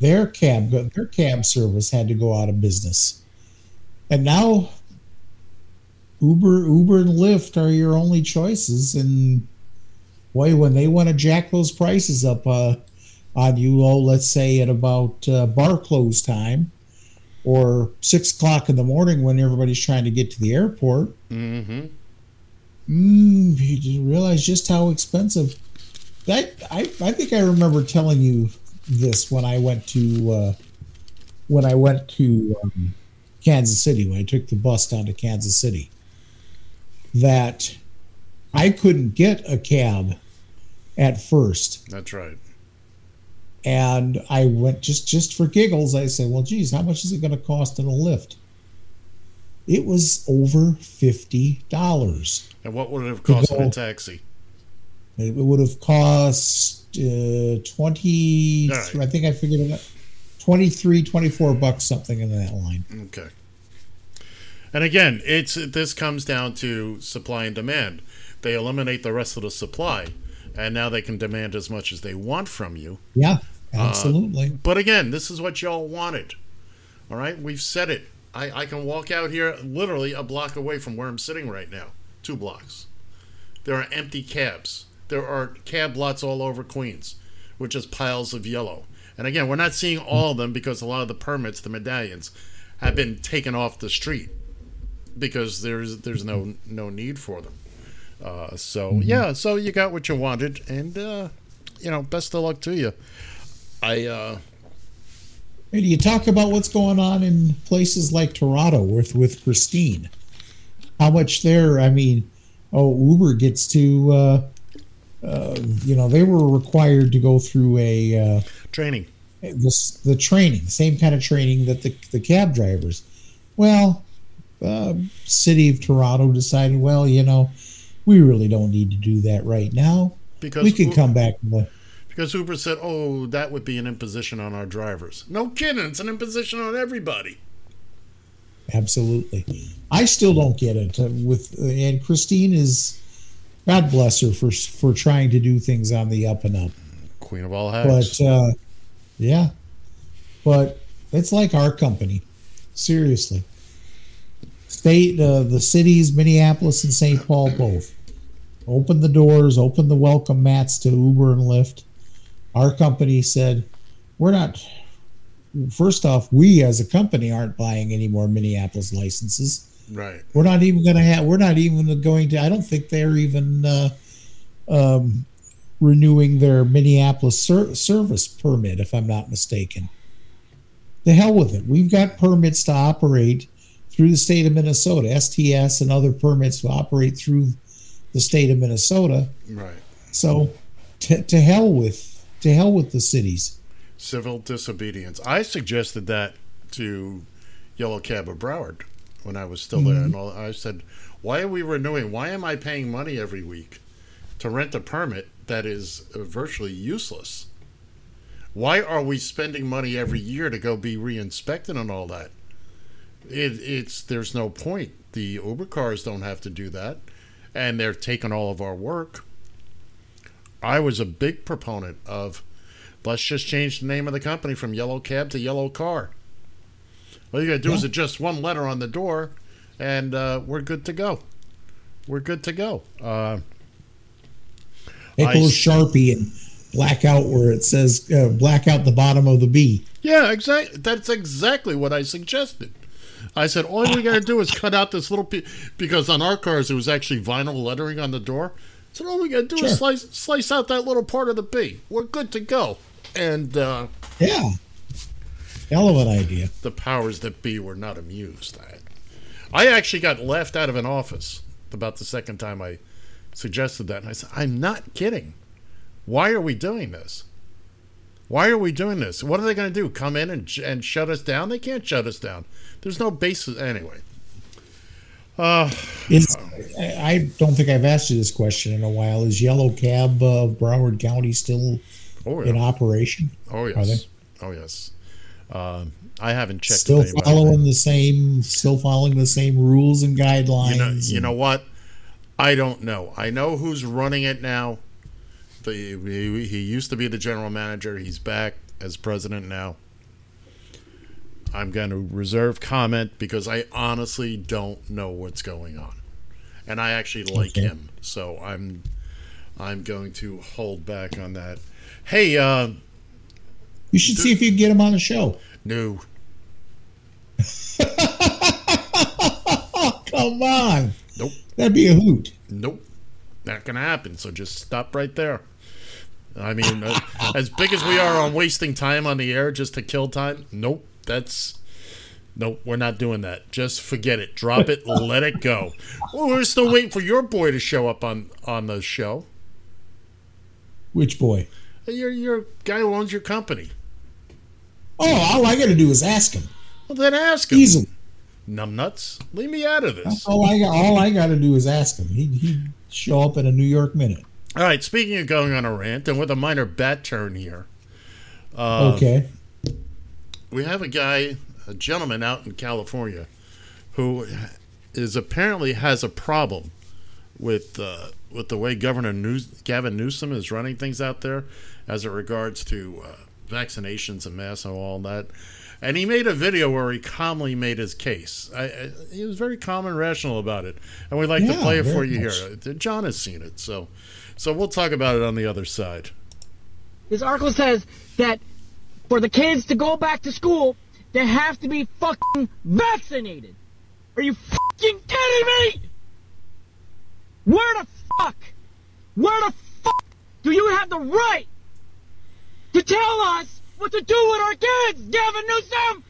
Their cab, their cab service had to go out of business. And now Uber, Uber and Lyft are your only choices. And boy, when they want to jack those prices up uh, on you, oh, let's say at about uh, bar close time or six o'clock in the morning when everybody's trying to get to the airport, Mm-hmm. mm, you realize just how expensive. That I, I think I remember telling you this when I went to uh, when I went to um, Kansas City when I took the bus down to Kansas City that I couldn't get a cab at first That's right. and I went just just for giggles. I said, "Well, geez, how much is it going to cost in a Lyft?" It was over fifty dollars. And what would it have cost in a taxi? It would have cost uh, twenty. Right. I think I figured it out. 23, 24 bucks, something in that line. Okay. And again, it's this comes down to supply and demand. They eliminate the rest of the supply, and now they can demand as much as they want from you. Yeah, Uh, absolutely. But again, this is what y'all wanted. All right, we've said it. I, I can walk out here literally a block away from where I'm sitting right now, two blocks. There are empty cabs. There are cab lots all over Queens, which is piles of yellow. And again, we're not seeing all of them because a lot of the permits, the medallions, have been taken off the street because there's there's no no need for them. Uh, so yeah, so you got what you wanted, and uh, you know, best of luck to you. I uh, Hey, do you talk about what's going on in places like Toronto with with Christine? How much there? I mean, oh, Uber gets to, uh, uh, you know, they were required to go through a uh, training. This the training, same kind of training that the the cab drivers. Well, uh, city of Toronto decided, well, you know, we really don't need to do that right now. Because we can U- come back. the- because Uber said, "Oh, that would be an imposition on our drivers." No kidding, it's an imposition on everybody. Absolutely. I still don't get it uh, with and Christine is God bless her for for trying to do things on the up and up. Queen of all hats. But uh yeah. But it's like our company. Seriously. State uh, the cities Minneapolis and St. Paul both. Open the doors, open the welcome mats to Uber and Lyft. Our company said, "We're not First off, we as a company aren't buying any more Minneapolis licenses. right. We're not even going to have. We're not even going to. I don't think they're even uh, um, renewing their Minneapolis ser- service permit, if I'm not mistaken. The hell with it. We've got permits to operate through the state of Minnesota, STS, and other permits to operate through the state of Minnesota. Right. So, to, to hell with to hell with the cities. Civil disobedience. I suggested that to Yellow Cab of Broward when I was still there, and all, I said, "Why are we renewing? Why am I paying money every week to rent a permit that is uh, virtually useless? Why are we spending money every year to go be re-inspected and all that? It, it's there's no point. The Uber cars don't have to do that, and they're taking all of our work." I was a big proponent of let's just change the name of the company from Yellow Cab to Yellow Car. All you got to do is adjust one letter on the door, and uh, we're good to go. We're good to go. Uh, Take I a little sharpie and black out where it says uh, black out the bottom of the B. yeah, exactly. That's exactly what I suggested. I said all we got to do is cut out this little piece because on our cars it was actually vinyl lettering on the door. So all we got to do Sure. is slice slice out that little part of the B. We're good to go. And uh, Yeah. Hell of an idea. the powers that be were not amused. I, I actually got laughed out of an office about the second time I suggested that. And I said, I'm not kidding. Why are we doing this? Why are we doing this? What are they going to do? Come in and, and shut us down? They can't shut us down. There's no basis. Anyway. Uh, Is I don't think I've asked you this question in a while. Is Yellow Cab of Broward County still oh, in operation? Oh, Are yes. Oh, yes. Um, I haven't checked Still following the same, still following the same rules and guidelines. You know, you know what? I don't know. I know who's running it now. The, he, he used to be the general manager. He's back as president now. I'm going to reserve comment because I honestly don't know what's going on, and I actually like Okay. him, so I'm I'm going to hold back on that. Hey, uh, You should see if you can get him on the show. no, come on. Nope. That'd be a hoot. Nope. Not going to happen. So just stop right there. I mean, uh, as big as we are on wasting time on the air just to kill time, nope. That's. Nope, we're not doing that. Just forget it. Drop it. let it go. Well, we're still waiting for your boy to show up on on the show. Which boy? Your your guy who owns your company. Oh, all I got to do is ask him. Well, then ask him. Easily. Numbnuts. Leave me out of this. All I got. All I got to do is ask him. He he'd show up in a New York minute. All right. Speaking of going on a rant, and with a minor bat turn here. Uh, okay. we have a guy, a gentleman out in California, who is apparently has a problem with uh, with the way Governor News, Gavin Newsom is running things out there, as it regards to uh, vaccinations and masks and all that. And he made a video where he calmly made his case. I, I, he was very calm and rational about it, and we'd like to play it for you much. here. John has seen it, so so we'll talk about it on the other side. This article says that for the kids to go back to school, they have to be fucking vaccinated. Are you fucking kidding me? Where the fuck? Where the fuck do you have the right to tell us what to do with our kids, Gavin Newsom?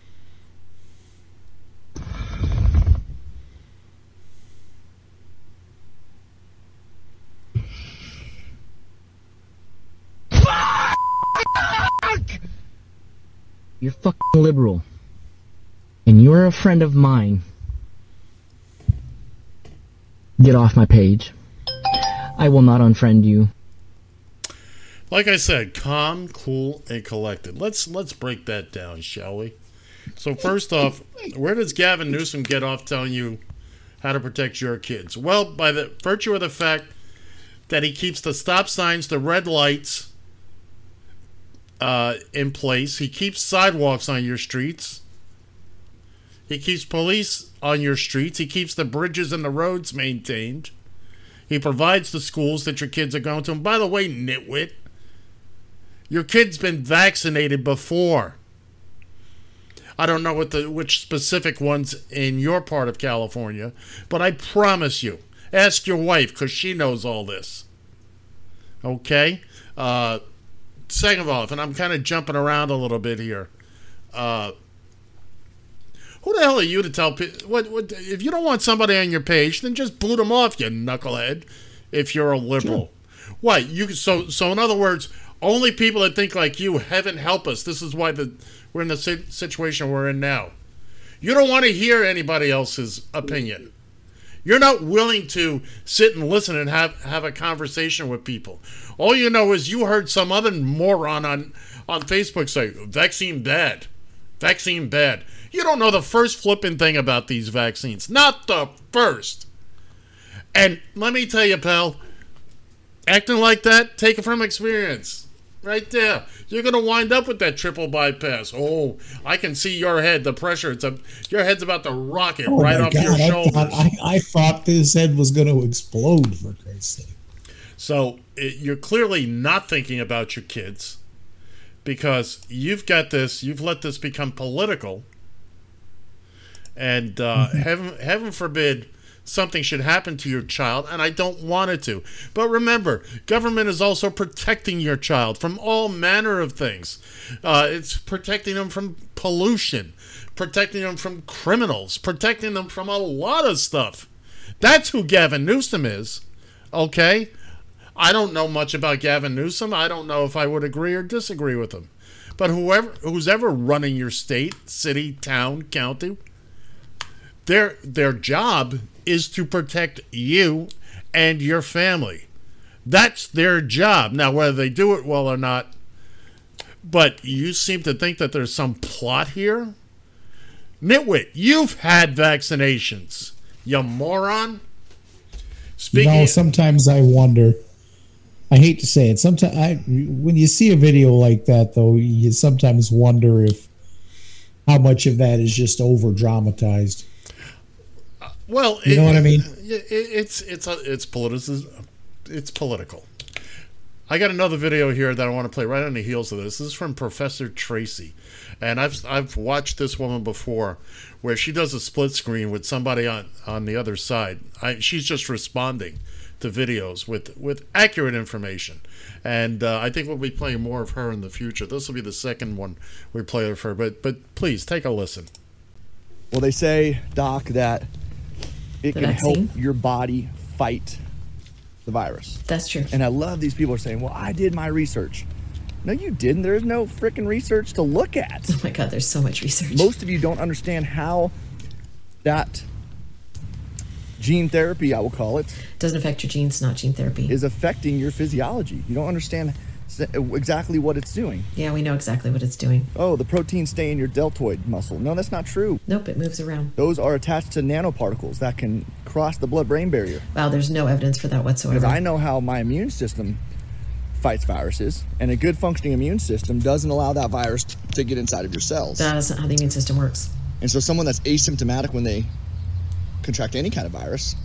Fuck! You're fucking liberal. And you're a friend of mine. Get off my page. I will not unfriend you. Like I said, calm, cool, and collected. Let's let's break that down, shall we? So first off, where does Gavin Newsom get off telling you how to protect your kids? Well, by the virtue of the fact that he keeps the stop signs, the red lights uh, in place. He keeps sidewalks on your streets. He keeps police on your streets. He keeps the bridges and the roads maintained. He provides the schools that your kids are going to. And by the way, nitwit, your kid's been vaccinated before. I don't know what the which specific ones in your part of California, but I promise you, ask your wife because she knows all this. Okay. Uh, second of all, and I'm kind of jumping around a little bit here. Uh, who the hell are you to tell people? What, what? If you don't want somebody on your page, then just boot them off, you knucklehead. If you're a liberal, what you? So, so in other words, only people that think like you. Heaven help us. This is why the we're in the situation we're in now. You don't want to hear anybody else's opinion. You're not willing to sit and listen and have, have a conversation with people. All you know is you heard some other moron on, on Facebook say, vaccine bad. Vaccine bad. You don't know the first flipping thing about these vaccines. Not the first. And let me tell you, pal, acting like that, take it from experience. Right there. You're going to wind up with that triple bypass. Oh, I can see your head, the pressure. It's a, your head's about to rocket Oh right off your God, I shoulders. thought, I, I thought this head was going to explode for Christ's sake. So it, you're clearly not thinking about your kids because you've got this, you've let this become political. And uh, heaven, heaven forbid something should happen to your child, and I don't want it to. But remember, government is also protecting your child from all manner of things. Uh, it's protecting them from pollution, protecting them from criminals, protecting them from a lot of stuff. That's who Gavin Newsom is. Okay? I don't know much about Gavin Newsom. I don't know if I would agree or disagree with him. But whoever who's ever running your state, city, town, county, their their job is to protect you and your family. That's their job. Now whether they do it well or not, but you seem to think that there's some plot here? Nitwit, you've had vaccinations. You moron. Speaking you know, sometimes I wonder. I hate to say it. Sometimes I, when you see a video like that, though, you sometimes wonder if how much of that is just over dramatized. Well, You know what I mean? It, it's it's a, it's political. It's political. I got another video here that I want to play right on the heels of this. This is from Professor Tracy, and I've I've watched this woman before, where she does a split screen with somebody on on the other side. I, she's just responding to videos with with accurate information, and uh, I think we'll be playing more of her in the future. This will be the second one we play of her, but but please take a listen. Well, they say, Doc, that it The can help your body fight the virus. That's true. And I love these people are saying, well, I did my research. No, you didn't. There's no freaking research to look at. Oh my God, there's so much research. Most of you don't understand how that gene therapy, I will call it, Doesn't affect your genes, not gene therapy. is affecting your physiology. You don't understand exactly what it's doing. Yeah, we know exactly what it's doing. Oh, the proteins stay in your deltoid muscle. No, that's not true. Nope, it moves around. Those are attached to nanoparticles that can cross the blood brain barrier. Wow, there's no evidence for that whatsoever. Because. I know how my immune system fights viruses, and a good functioning immune system doesn't allow that virus to get inside of your cells. That isn't how the immune system works. And so, someone that's asymptomatic when they contract any kind of virus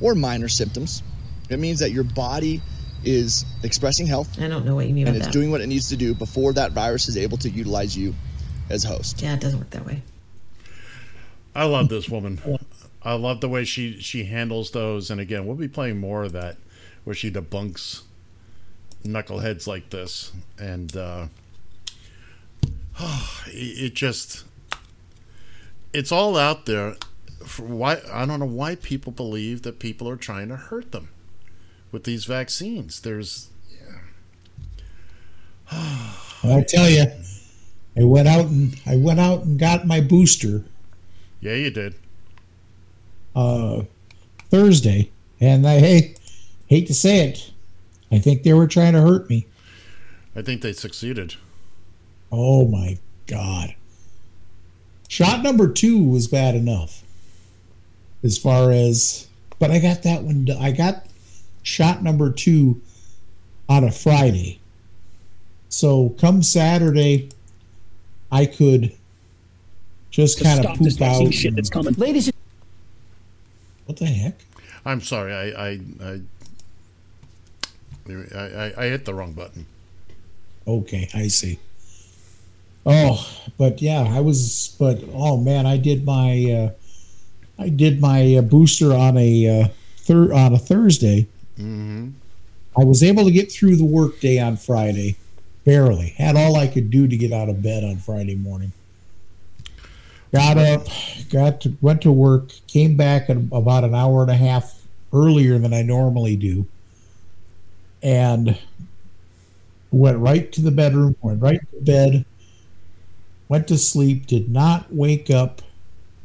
or minor symptoms, it means that your body is expressing health. I don't know what you mean and by it's that. doing what it needs to do before that virus is able to utilize you as host. Yeah, it doesn't work that way. I love this woman. I love the way she she handles those. And again, we'll be playing more of that, where she debunks knuckleheads like this. And uh, it, it just it's all out there. For why I don't know why people believe that people are trying to hurt them with these vaccines. There's I tell you, I went out and I went out and got my booster yeah, you did. uh, Thursday, and I hey, hate to say it, I think they were trying to hurt me. I think they succeeded. Oh my god! Shot number two was bad enough, as far as, but I got that one. I got shot number two on a Friday, so come Saturday, I could just kind of stop this poop out. shit that's coming. Ladies what the heck? I'm sorry. I I I, I, I, I hit the wrong button. Okay, I see. Oh, but yeah, I was. But oh man, I did my. Uh, I did my uh, booster on a uh, thir- on a Thursday. Mm-hmm. I was able to get through the workday on Friday, barely. Had all I could do to get out of bed on Friday morning. Got up, got to, went to work, came back about an hour and a half earlier than I normally do, and went right to the bedroom, went right to bed, went to sleep, did not wake up,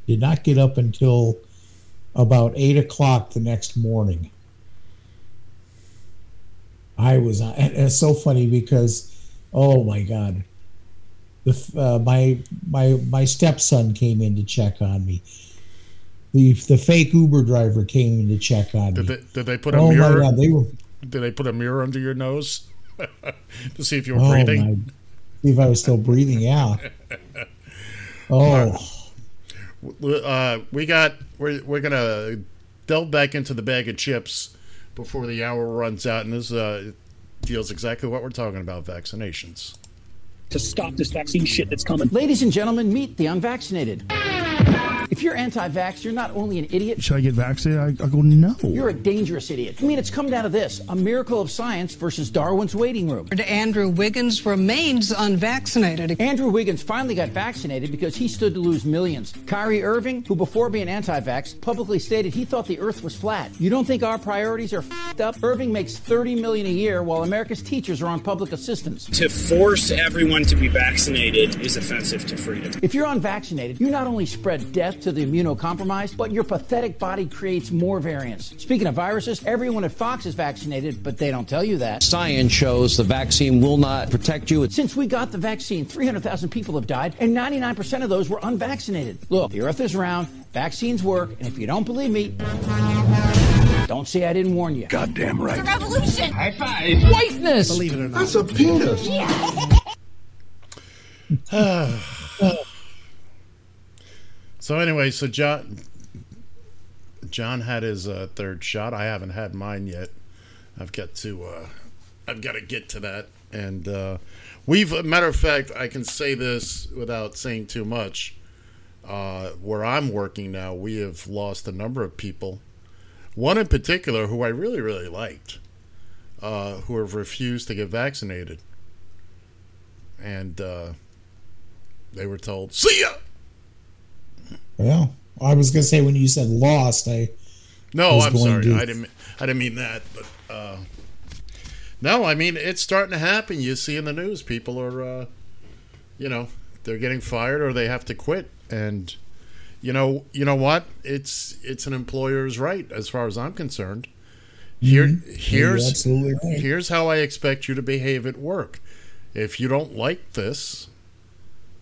did not get up until about eight o'clock the next morning. I was, and it's so funny because, oh my god, the uh, my my my stepson came in to check on me. The the fake Uber driver came in to check on Did me. they did they put a oh mirror? my god, they were Did they put a mirror under your nose to see if you were oh breathing? my, see if I was still breathing. Yeah. Oh. Uh, we got we're we're gonna delve back into the bag of chips before the hour runs out, and this uh, deals exactly what we're talking about: vaccinations. To stop this vaccine shit that's coming. Ladies and gentlemen, meet the unvaccinated. If you're anti vax, you're not only an idiot, Should I get vaccinated? I, I go, no. you're a dangerous idiot. I mean, it's come down to this a miracle of science versus Darwin's waiting room. Andrew Wiggins remains unvaccinated. Andrew Wiggins finally got vaccinated because he stood to lose millions. Kyrie Irving, who before being anti vax publicly stated he thought the earth was flat. You don't think our priorities are fed up? Irving makes 30 million a year while America's teachers are on public assistance. To force everyone to be vaccinated is offensive to freedom. If you're unvaccinated, you not only spread death to the immunocompromised, but your pathetic body creates more variants. Speaking of viruses, everyone at Fox is vaccinated, but they don't tell you that. Science shows the vaccine will not protect you. Since we got the vaccine, 300,000 people have died, and 99% of those were unvaccinated. Look, the earth is round, vaccines work, and if you don't believe me, don't say I didn't warn you. Goddamn right. It's right. a revolution. High five. Whiteness. Believe it or not. That's a penis. So anyway, so John John had his uh, third shot. I haven't had mine yet. I've got to uh, I've got to get to that. And uh, we've matter of fact, I can say this without saying too much. Uh, where I'm working now, we have lost a number of people. One in particular, who I really really liked, uh, who have refused to get vaccinated, and uh, they were told, "See ya." Well, I was gonna say when you said lost, I No, I'm sorry. to- I didn't. I didn't mean that. But uh, no, I mean it's starting to happen. You see in the news, people are, uh, you know, they're getting fired or they have to quit. And you know, you know what? It's it's an employer's right, as far as I'm concerned. Here, Mhm. Here's right. here's how I expect you to behave at work. If you don't like this,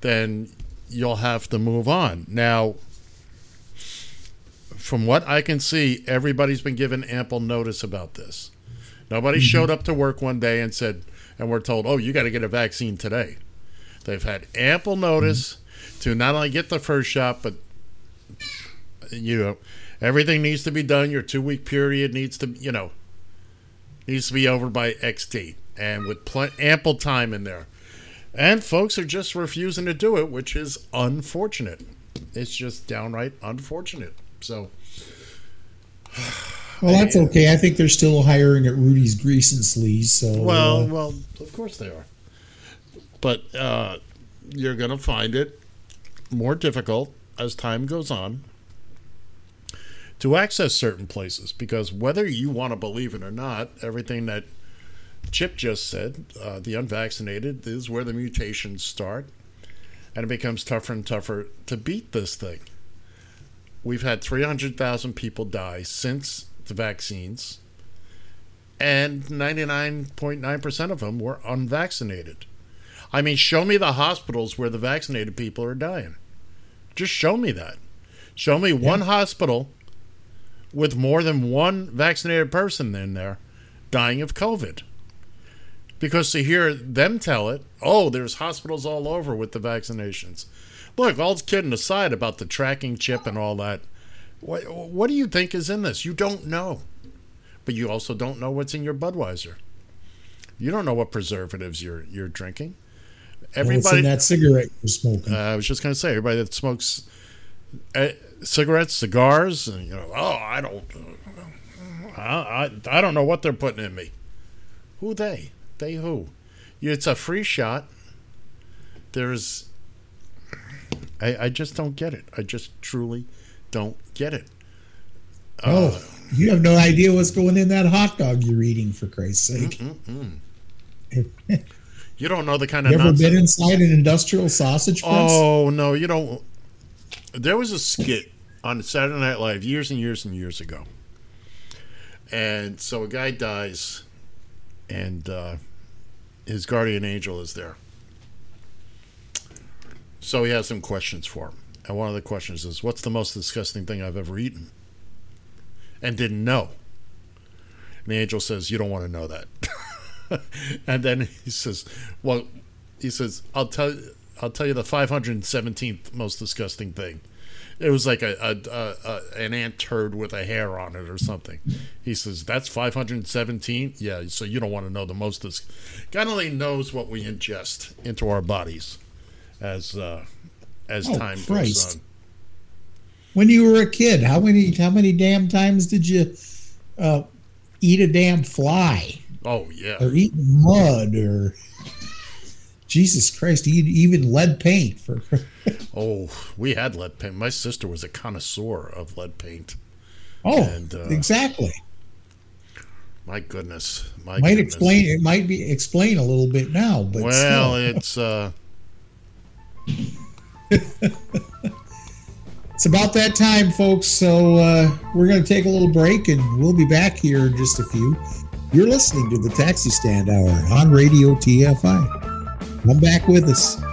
then you'll have to move on. Now, from what I can see, everybody's been given ample notice about this. Nobody mm-hmm. showed up to work one day and said, and we're told, oh, you got to get a vaccine today. They've had ample notice mm-hmm. to not only get the first shot, but you know, everything needs to be done. Your two week period needs to, you know, needs to be over by X date, and with pl- ample time in there. And folks are just refusing to do it, which is unfortunate. It's just downright unfortunate. So, well, that's okay. I think they're still hiring at Rudy's Grease and Sleaze. So well, uh, well, of course they are. But uh, you're going to find it more difficult as time goes on to access certain places because whether you want to believe it or not, everything that Chip just said, uh, the unvaccinated is where the mutations start, and it becomes tougher and tougher to beat this thing. We've had 300,000 people die since the vaccines, and 99.9% of them were unvaccinated. I mean, show me the hospitals where the vaccinated people are dying. Just show me that. Show me one hospital with more than one vaccinated person in there dying of COVID. Because to hear them tell it, oh, there's hospitals all over with the vaccinations. Look, all kidding aside about the tracking chip and all that, what, what do you think is in this? You don't know. But you also don't know what's in your Budweiser. You don't know what preservatives you're you're drinking. it's in that cigarette you're smoking. Uh, I was just going to say, everybody that smokes uh, cigarettes, cigars, and you know, oh, I don't, I, I, I don't know what they're putting in me. Who they? They who? It's a free shot. There's, I, I just don't get it. I just truly don't get it. Uh, oh, you have no idea what's going in that hot dog you're eating, for Christ's sake. You don't know the kind of You ever nonsense. been inside an industrial sausage press? Oh no, you don't. There was a skit on Saturday Night Live years and years and years ago, and so a guy dies, and uh, his guardian angel is there. So he has some questions for him, and one of the questions is, "What's the most disgusting thing I've ever eaten?" And didn't know. And the angel says, "You don't want to know that." and then he says, "Well," he says, "I'll tell I'll tell you the 517th most disgusting thing. It was like a, a, a, a an ant turd with a hair on it or something." He says, "That's 517. Yeah, so you don't want to know the most. Dis- God only knows what we ingest into our bodies as uh, as Oh, time Christ. goes on." When you were a kid, how many how many damn times did you uh, eat a damn fly Oh yeah. or eat mud or Jesus Christ, he even lead paint for Oh, we had lead paint. My sister was a connoisseur of lead paint. Oh, And, uh, exactly. My goodness, my might goodness. explain it might be explain a little bit now, but well, it's uh, It's about that time, folks. So uh, we're going to take a little break and we'll be back here in just a few. You're listening to the Taxi Stand Hour on Radio TFI. Come back with us.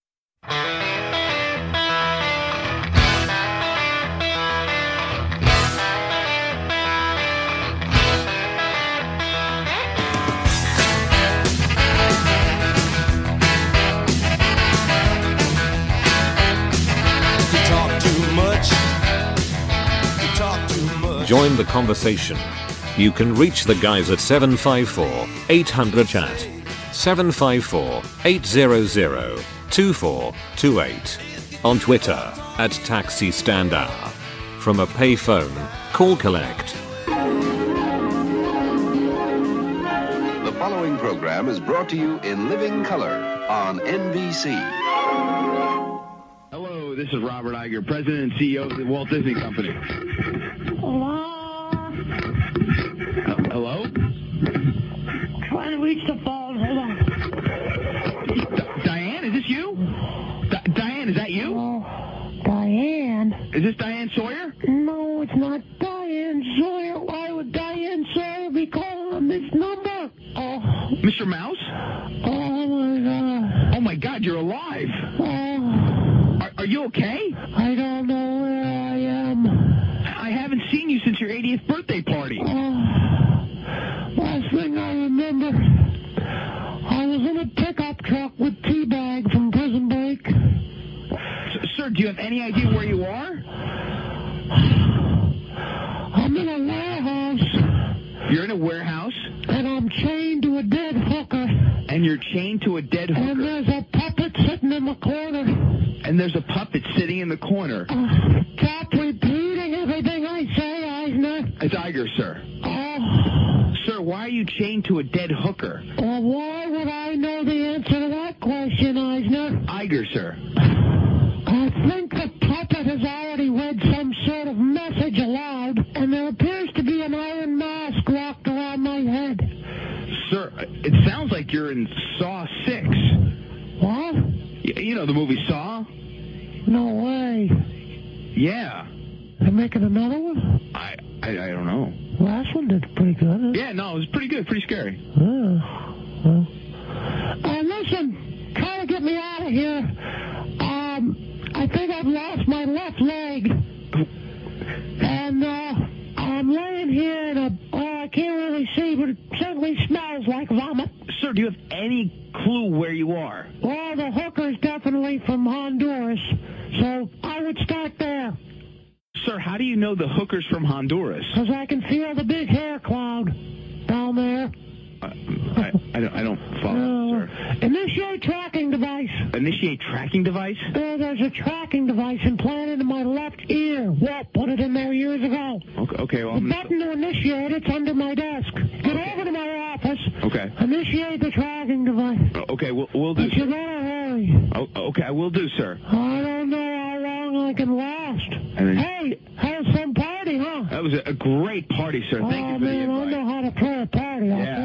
Join the conversation. You can reach the guys at 754 800 chat. 754 800 2428. On Twitter at Taxi Stand Hour. From a payphone, call collect. The following program is brought to you in living color on NBC. Hello, this is Robert Iger, President and CEO of the Walt Disney Company. Hello? Reach the phone. Hold on. D- Diane, is this you? Di- Diane, is that you? Oh, Diane? Is this Diane Sawyer? No, it's not Diane Sawyer. Why would Diane Sawyer be calling on this number? Oh, Mr. Mouse? oh my God. Oh my God, you're alive. Oh, Are, are you okay? I don't know where I am. I haven't seen you since your 80th birthday party. Oh, last thing I remember, I was in a pickup truck with T-Bag from Prison Break. Sir, do you have any idea where you are? I'm in a warehouse, You're in a warehouse, and I'm chained to a dead hooker. and you're chained to a dead hooker? And there's a puppet sitting in the corner. and there's a puppet sitting in the corner. Uh, stop repeating everything I say, Eisner. It's Iger, sir. Oh, Sir, why are you chained to a dead hooker? well, why would I know the answer to that question, Eisner? Iger, sir. I think the puppet has already read some sort of message aloud, and there appears to be an iron mask wrapped around my head. Sir, it sounds like you're in Saw 6. What? You know the movie Saw? No way. Yeah. They're making another one? I, I I don't know. Last one did pretty good. Yeah, no, it was pretty good, pretty scary. Oh, well. Uh, listen, try to get me out of here. Um, I think I've lost my left leg. And, uh, I'm laying here in a, oh, I can't really see, but it certainly smells like vomit. Sir, do you have any clue where you are? Well, the hooker's definitely from Honduras, so I would start there. Sir, how do you know the hooker's from Honduras? Because I can see feel the big hair cloud down there. I, I, don't, I don't follow, sir. initiate tracking device. Initiate tracking device? There, there's a tracking device implanted in my left ear. Walt put it in there years ago. Okay, okay well, The I'm gonna, button to initiate it's under my desk. Get over to my office. okay. Initiate the tracking device. Uh, Okay, we'll, we'll do, But you gotta hurry. Oh, okay, I will do, sir. I don't know how long I can last. And then- Hey, have some party, huh? That was a, a great party, sir. Thank oh, you for man, the I know how to play a party, I'll Yeah,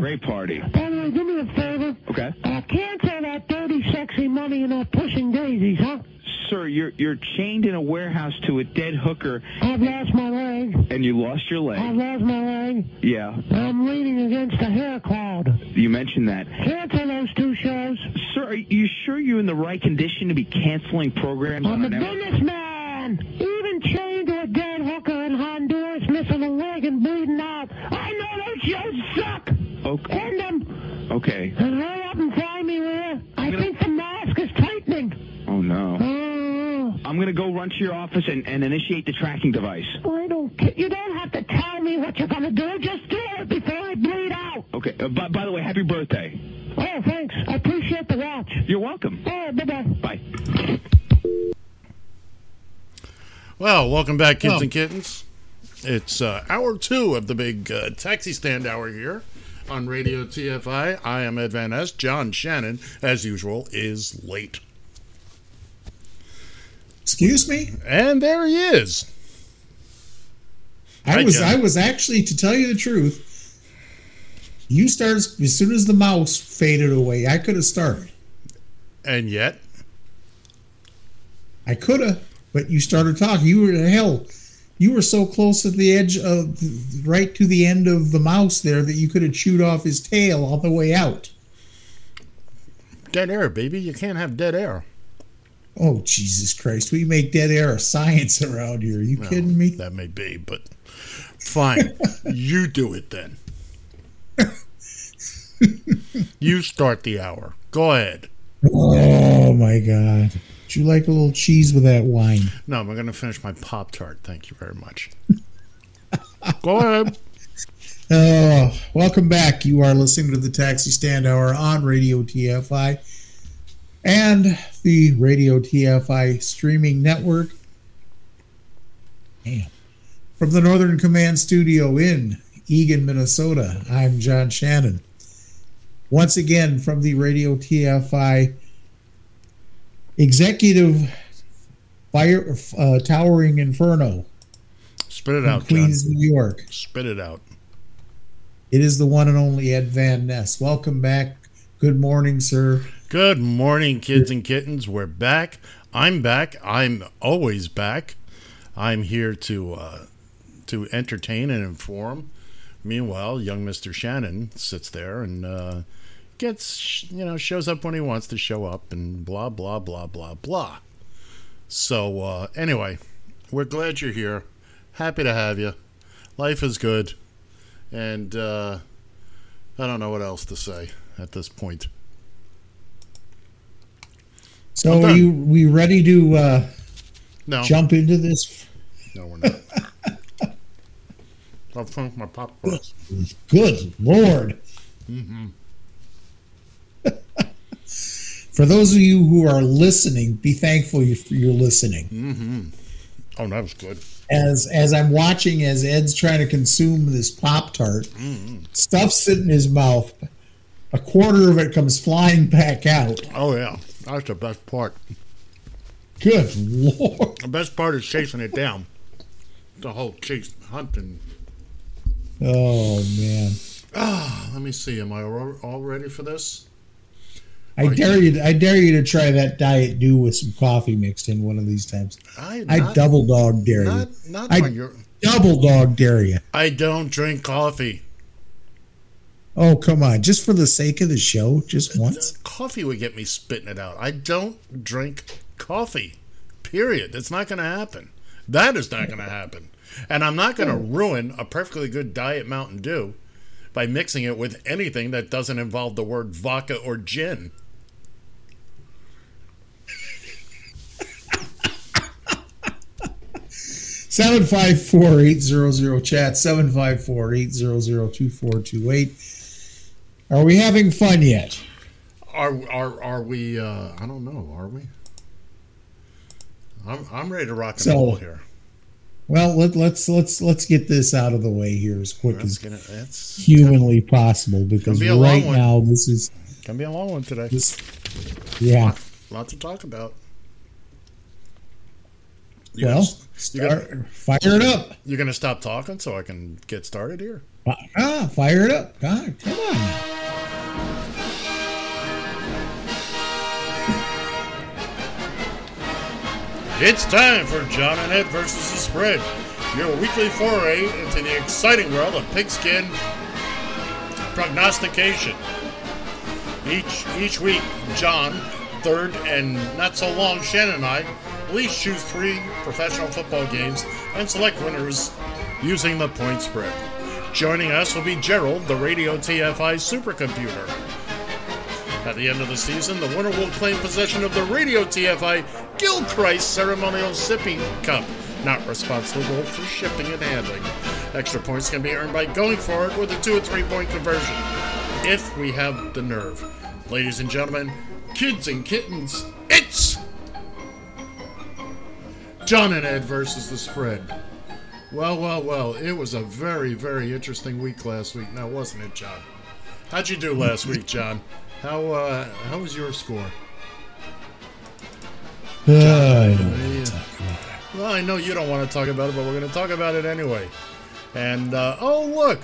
great party. By the way, do me a favor. Okay. Uh, cancel that dirty, sexy money and that pushing daisies, huh? Sir, you're you're chained in a warehouse to a dead hooker, I've lost my leg. and you lost your leg. I've lost my leg. Yeah, I'm leaning against a hair cloud. you mentioned that. Cancel those two shows. Sir, are you sure you're in the right condition to be canceling programs I'm a on network? businessman. Even chained to a dead hooker in Honduras, missing a leg and bleeding out. I know those shows suck. Okay. End them. Okay. And hurry up and find me where. I think the mask is tightening. Oh no. Oh, I'm gonna go run to your office and, and initiate the tracking device. I don't care. You don't have to tell me what you're gonna do. Just do it before I bleed out. Okay. Uh, by, by the way, happy birthday. Oh, thanks. I appreciate the watch. You're welcome. Oh, bye-bye. Bye. Well, welcome back, kids Oh. and kittens. It's uh, hour two of the big uh, taxi stand hour here on Radio TFI. I am Ed Van Ness. John Shannon, as usual, is late. Excuse me? And there he is. I Hi, was I was actually to tell you the truth. You started as soon as the mouse faded away. I could have started. And yet, I could have, but you started talking. You were in hell. You were so close to the edge of, right to the end of the mouse there that you could have chewed off his tail all the way out. Dead air, baby. You can't have dead air. Oh Jesus Christ! We make dead air a science around here. Are you Well, kidding me? That may be, but fine. you do it then. you start the hour. Go ahead. Oh my God! Would you like a little cheese with that wine? No, I'm going to finish my Pop Tart. Thank you very much. Go ahead. Oh, welcome back. You are listening to the Taxi Stand Hour on Radio TFI and the Radio TFI streaming network. Damn. From the Northern Command Studio in Eagan, Minnesota, I'm John Shannon. Once again, from the Radio TFI Executive Fire uh, Towering Inferno Spit it out, John. Queens, New York. Spit it out. It is the one and only Ed Van Ness. Welcome back. Good morning, sir. Good morning, kids and kittens. We're back. I'm back. I'm always back. I'm here to uh, to entertain and inform. Meanwhile, young Mister Shannon sits there and uh, gets you know shows up when he wants to show up and blah blah blah blah blah. So uh, anyway, we're glad you're here. Happy to have you. Life is good, and uh, I don't know what else to say at this point. So are you we ready to uh, No. jump into this? No, we're not. I'll my popcorn. Good Lord. Mm-hmm. For those of you who are listening, be thankful you- you're listening. Mm-hmm. Oh, that was good. As as I'm watching as Ed's trying to consume this Pop Tart, Mm-hmm. stuff's in his mouth. A quarter of it comes flying back out. Oh yeah, that's the best part. Good Lord. The best part is chasing it down. The whole chase hunting. Oh man. Ah, let me see. Am I all ready for this? I dare you. I dare you to try that Diet Dew with some coffee mixed in one of these times. I, I not- double dog dare Not, you. not I you're. double dog dare you. I don't drink coffee. Oh come on! Just for the sake of the show, just once. Coffee would get me spitting it out. I don't drink coffee. Period. It's not going to happen. That is not going to happen. And I'm not going to oh. ruin a perfectly good diet Mountain Dew by mixing it with anything that doesn't involve the word vodka or gin. Seven five four eight zero zero chat. Seven five four eight zero zero two four two eight. Are we having fun yet? Are are are we? Uh, I don't know. Are we? I'm I'm ready to rock and So- roll here. Well, let, let's let's let's get this out of the way here as quick That's as gonna humanly possible because be right now this is gonna be a long one today. this. Yeah. lots to talk about. You Well, gonna- start, gonna- fire it up. You're gonna stop talking so I can get started here. Ah, fire it up. God, come on. It's time for John and Ed versus the spread, your weekly foray into the exciting world of pigskin prognostication. Each each week, John, third and not so long Shannon and I each choose three professional football games and select winners using the point spread. Joining us will be Gerald, the Radio TFI supercomputer. At the end of the season, the winner will claim possession of the Radio TFI Gilchrist Ceremonial Sipping Cup, not responsible for shipping and handling. Extra points can be earned by going for it with a two or three point conversion, if we have the nerve. Ladies and gentlemen, kids and kittens, it's John and Ed versus the spread. Well, well, well, it was a very, very interesting week last week, now wasn't it, John? How'd you do last week, John? How uh, how was your score? Uh, I don't know. Well, I know you don't want to talk about it, but we're going to talk about it anyway. And uh, oh, look.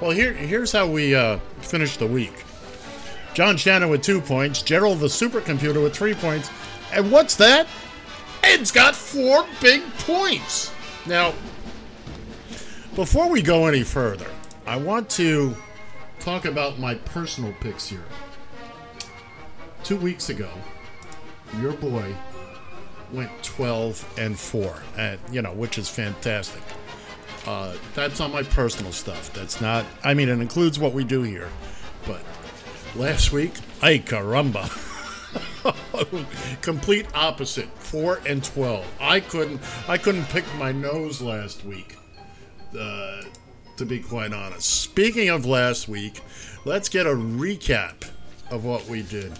Well, here here's how we uh, finished the week. John Shannon with two points, Gerald the supercomputer with three points, and what's that? Ed's got four big points. Now, Before we go any further, I want to talk about my personal picks here. Two weeks ago, your boy went 12 and 4, and you know, which is fantastic. Uh, that's on my personal stuff. That's not, I mean, it includes what we do here. But last week, ay caramba. Complete opposite, 4 and 12. I couldn't, I couldn't pick my nose last week. Uh, to be quite honest. Speaking of last week, let's get a recap of what we did.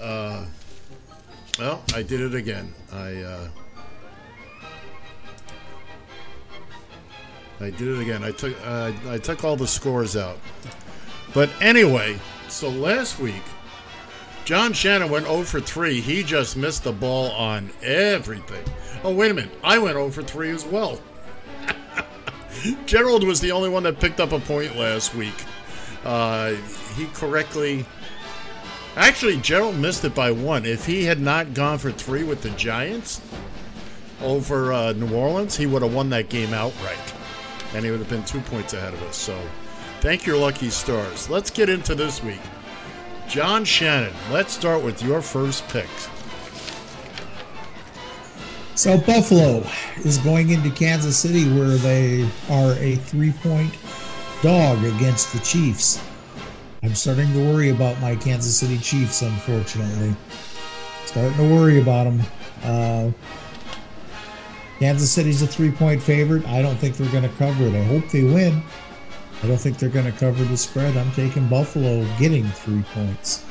Uh, well, I did it again. I uh, I did it again. I took uh, I took all the scores out. But anyway, so last week, John Shannon went 0 for 3. He just missed the ball on everything. Oh, wait a minute. I went 0 for 3 as well. Gerald was the only one that picked up a point last week. Uh, he correctly. Actually, Gerald missed it by one. If he had not gone for three with the Giants over uh, New Orleans, he would have won that game outright. And he would have been two points ahead of us. So, thank your lucky stars. Let's get into this week. John Shannon, let's start with your first pick. So Buffalo is going into Kansas City where they are a three point dog against the Chiefs. I'm starting to worry about my Kansas City Chiefs, unfortunately. Starting to worry about them. Uh, Kansas City's a three point favorite. I don't think they're going to cover it. I hope they win. I don't think they're going to cover the spread. I'm taking Buffalo getting three points.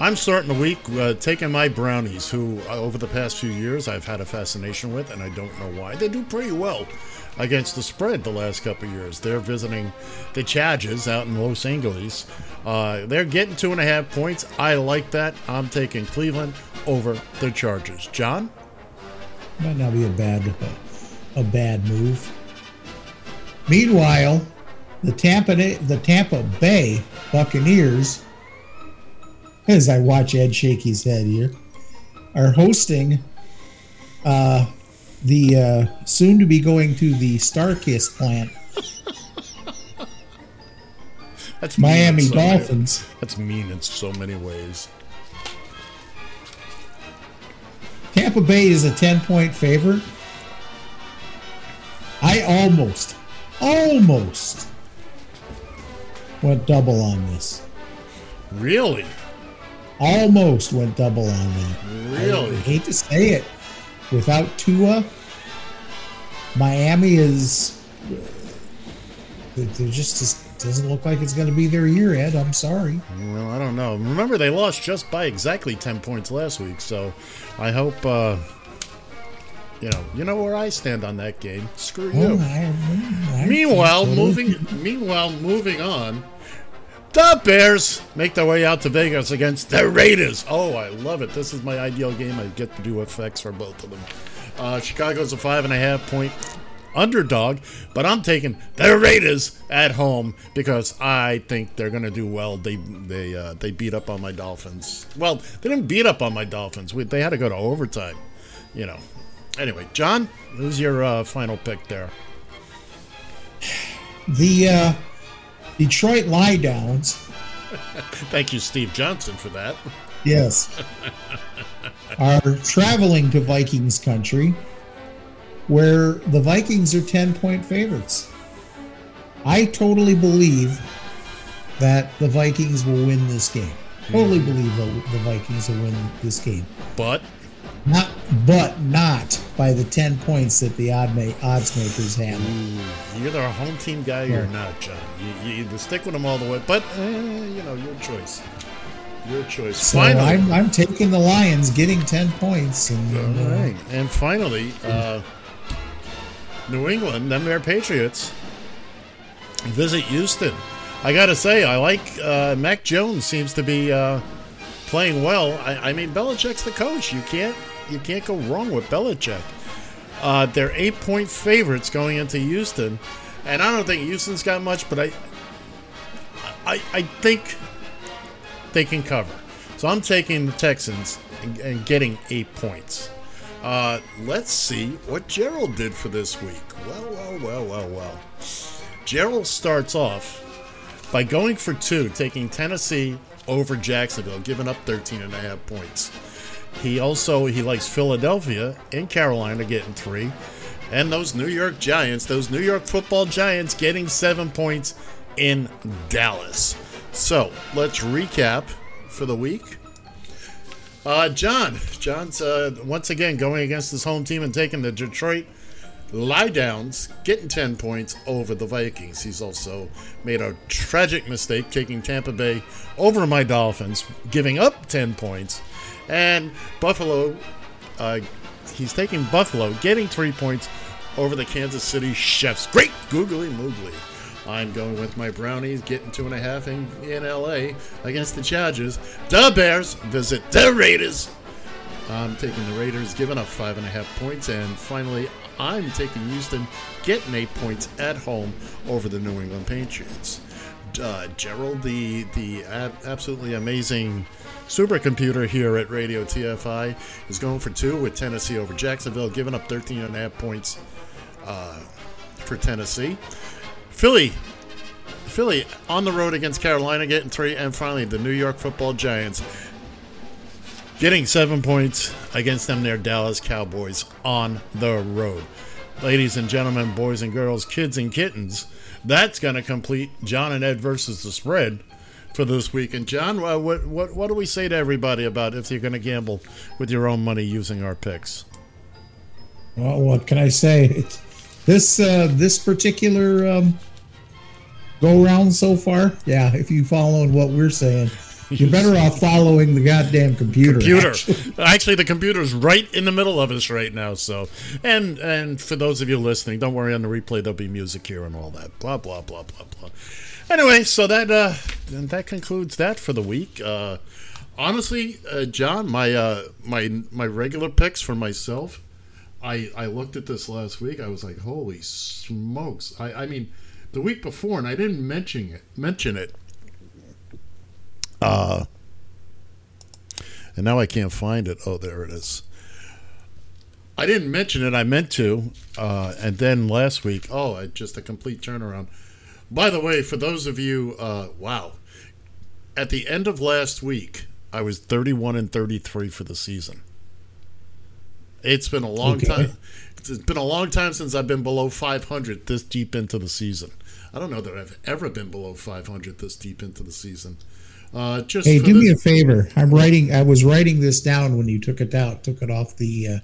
I'm starting the week uh, taking my brownies, who uh, over the past few years I've had a fascination with, and I don't know why. They do pretty well against the spread the last couple of years. They're visiting the Chargers out in Los Angeles. Uh, they're getting two and a half points. I like that. I'm taking Cleveland over the Chargers. John? Might not be a bad a bad move. Meanwhile, the Tampa the Tampa Bay Buccaneers, as I watch Ed shake his head here, are hosting uh, the uh, soon to be going to the StarKist plant. That's Miami so many- Dolphins. that's mean in so many ways. Tampa Bay is a 10 point favorite. I almost, almost went double on this. Really? Almost went double on that. Really? I hate to say it. Without Tua, Miami is. It just just doesn't look like it's going to be their year, Ed. I'm sorry. Well, I don't know. Remember, they lost just by exactly 10 points last week, so I hope, uh, you know, you know where I stand on that game. Screw you. I- I- meanwhile, moving meanwhile, moving on, the Bears make their way out to Vegas against the Raiders. Oh, I love it. This is my ideal game. I get to do effects for both of them. Uh, Chicago's a five and a half point underdog, but I'm taking the Raiders at home because I think they're going to do well. They they uh, they beat up on my Dolphins. Well, they didn't beat up on my Dolphins. We, they had to go to overtime. You know. Anyway, John, who's your uh, final pick there? The uh, Detroit Lie Downs, Thank you, Steve Johnson, for that. yes, are traveling to Vikings country where the Vikings are 10 point favorites. I totally believe that the Vikings will win this game. Totally hmm. believe the, the Vikings will win this game. But Not, but not by the 10 points that the odd ma- odds makers have. You're the home team guy or not, John. You, you either stick with them all the way, but eh, you know your choice. Your choice. So finally, I'm, I'm taking the Lions, getting 10 points. And, all uh, right, and finally, uh, New England, them their Patriots, visit Houston. I gotta say, I like uh, Mac Jones. Seems to be uh, playing well. I, I mean, Belichick's the coach. You can't you can't go wrong with Belichick. Uh, they're eight point favorites going into Houston, and I don't think Houston's got much, but I I, I think they can cover. So I'm taking the Texans and, and getting eight points. Uh, let's see what Gerald did for this week. Well, well, well, well, well. Gerald starts off by going for two, taking Tennessee over Jacksonville, giving up 13 and a half points. He also he likes Philadelphia and Carolina getting three, and those New York Giants, those New York Football Giants, getting seven points in Dallas. So let's recap for the week. Uh, John, John's uh, once again going against his home team and taking the Detroit lie downs, getting 10 points over the Vikings. He's also made a tragic mistake taking Tampa Bay over my Dolphins, giving up 10 points. And Buffalo, uh, he's taking Buffalo, getting three points over the Kansas City Chefs. Great googly moogly. I'm going with my Brownies, getting two and a half in, in LA against the Chargers. The Bears visit the Raiders. I'm taking the Raiders, giving up five and a half points. And finally, I'm taking Houston, getting eight points at home over the New England Patriots. Uh, Gerald, the the ab- absolutely amazing supercomputer here at Radio TFI, is going for two with Tennessee over Jacksonville, giving up 13 and a half points uh, for Tennessee. Philly, Philly on the road against Carolina, getting three, and finally the New York Football Giants getting seven points against them their Dallas Cowboys on the road. Ladies and gentlemen, boys and girls, kids and kittens, that's going to complete John and Ed versus the spread for this week. And John, uh, what what what do we say to everybody about if you're going to gamble with your own money using our picks? Well, what can I say? It's, this uh, this particular um, go round so far, yeah. If you following what we're saying, you're better off following the goddamn computer. Computer. actually. Actually, the computer's right in the middle of us right now. So, and and for those of you listening, don't worry. On the replay, there'll be music here and all that. Blah blah blah blah blah. Anyway, so that uh, that concludes that for the week. Uh, honestly, uh, John, my uh, my my regular picks for myself. I I looked at this last week. I was like, holy smokes! I I mean, the week before, and I didn't mention it. Mention it. Uh, and now I can't find it. Oh, there it is. I didn't mention it. I meant to. Uh, and then last week, oh, just a complete turnaround. By the way, for those of you, uh, wow. At the end of last week, I was 31 and 33 for the season. It's been a long Okay. time. It's been a long time since I've been below 500 this deep into the season. I don't know that I've ever been below 500 this deep into the season. Uh, just Hey, do the- me a favor. I'm writing. I was writing this down when you took it out. Took it off the uh,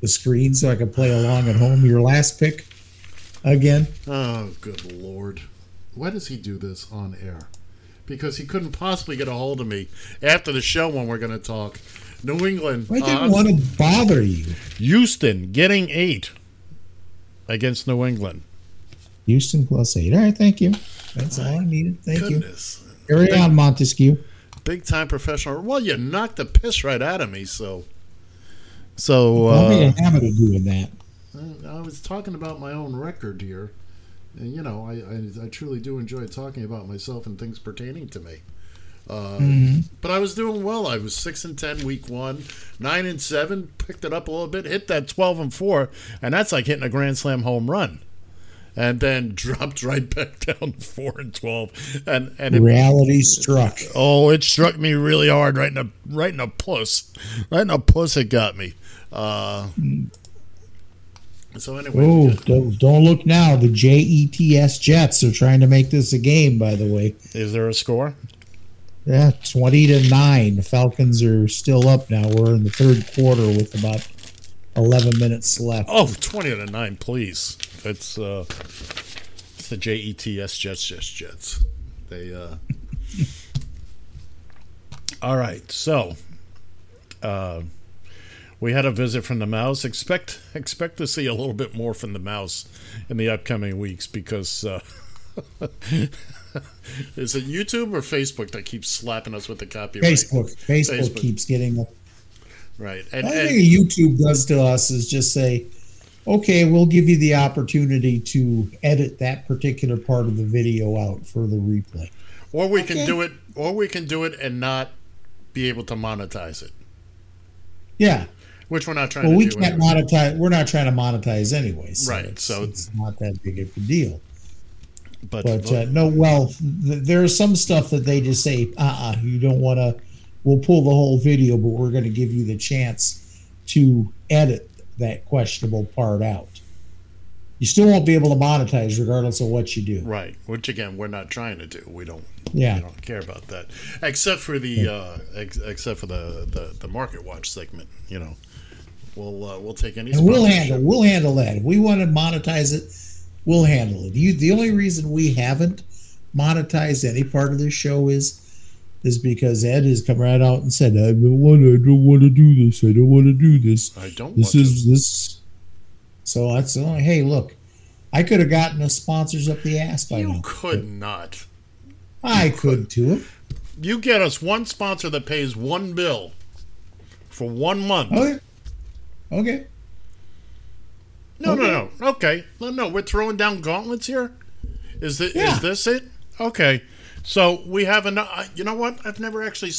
the screen so I could play along at home. Your last pick again. Oh, good lord. Why does he do this on air? Because he couldn't possibly get a hold of me after the show when we're going to talk. New England. I didn't uh, want to bother you. Houston getting eight against New England. Houston plus eight. All right, thank you. That's all I needed. Thank Goodness. you. Carry on, Montesquieu. Big time professional. Well, you knocked the piss right out of me, so. So, make uh, a habit of doing that. I was talking about my own record here. And, you know, I, I, I truly do enjoy talking about myself and things pertaining to me. Uh, Mhm. But I was doing well. I was six and ten week one, nine and seven. Picked it up a little bit, hit that twelve and four, and that's like hitting a grand slam home run. And then dropped right back down to four and twelve, and and it, Reality struck. Oh, it struck me really hard, right in the right in the puss, right in the puss. It got me. Uh, so anyway, Oh, don't, don't look now. The JETS Jets are trying to make this a game. By the way, is there a score? Yeah, twenty to nine. The Falcons are still up now. We're in the third quarter with about eleven minutes left. Oh, 20 to 9, please. It's uh it's the JETS Jets Jets Jets. They uh All right. So, uh we had a visit from the mouse. Expect expect to see a little bit more from the mouse in the upcoming weeks because uh is it YouTube or Facebook that keeps slapping us with the copyright? Facebook, Facebook, keeps getting. The right. And, only and thing YouTube does to us is just say, "Okay, we'll give you the opportunity to edit that particular part of the video out for the replay." Or we can do it, or we can do it and not be able to monetize it. Yeah, which we're not trying Well, to we can't anyway. monetize. We're not trying to monetize anyway. So Right, It's, so- it's not that big of a deal. But, But uh, no, well, th- there's some stuff that they just say, uh, uh you don't want to. We'll pull the whole video, but we're going to give you the chance to edit that questionable part out. You still won't be able to monetize regardless of what you do. Right, which again we're not trying to do. We don't. Yeah. We don't care about that, except for the uh, ex- except for the, the the market watch segment. You know, we'll uh, we'll take any. And we'll handle. We'll handle that. If we want to monetize it, we'll handle it. You, the only reason we haven't monetized any part of this show is is because Ed has come right out and said, "I don't want. I don't want to do this. I don't want to do this. I don't This is this." So that's the only. Hey, look, I could have gotten the sponsors up the ass by You now. You could not. I could too. You get us one sponsor that pays one bill for one month. Okay. Okay. No, Okay. no, no. Okay. No, no. We're throwing down gauntlets here. Is this Yeah. is this it? Okay. So we have an. Uh, you know what? I've never actually.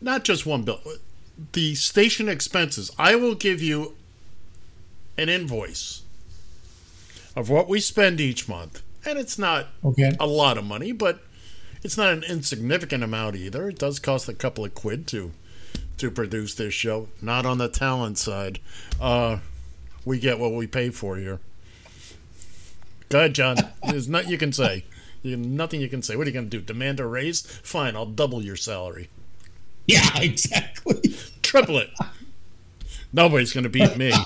Not just one bill. The station expenses. I will give you an invoice of what we spend each month, and it's not Okay. a lot of money, but it's not an insignificant amount either. It does cost a couple of quid to to produce this show. Not on the talent side. Uh, we get what we pay for here. Go ahead, John. There's nothing you can say. You, nothing you can say. What are you going to do? Demand a raise? Fine, I'll double your salary. Yeah, exactly. Triple it. Nobody's going to beat me.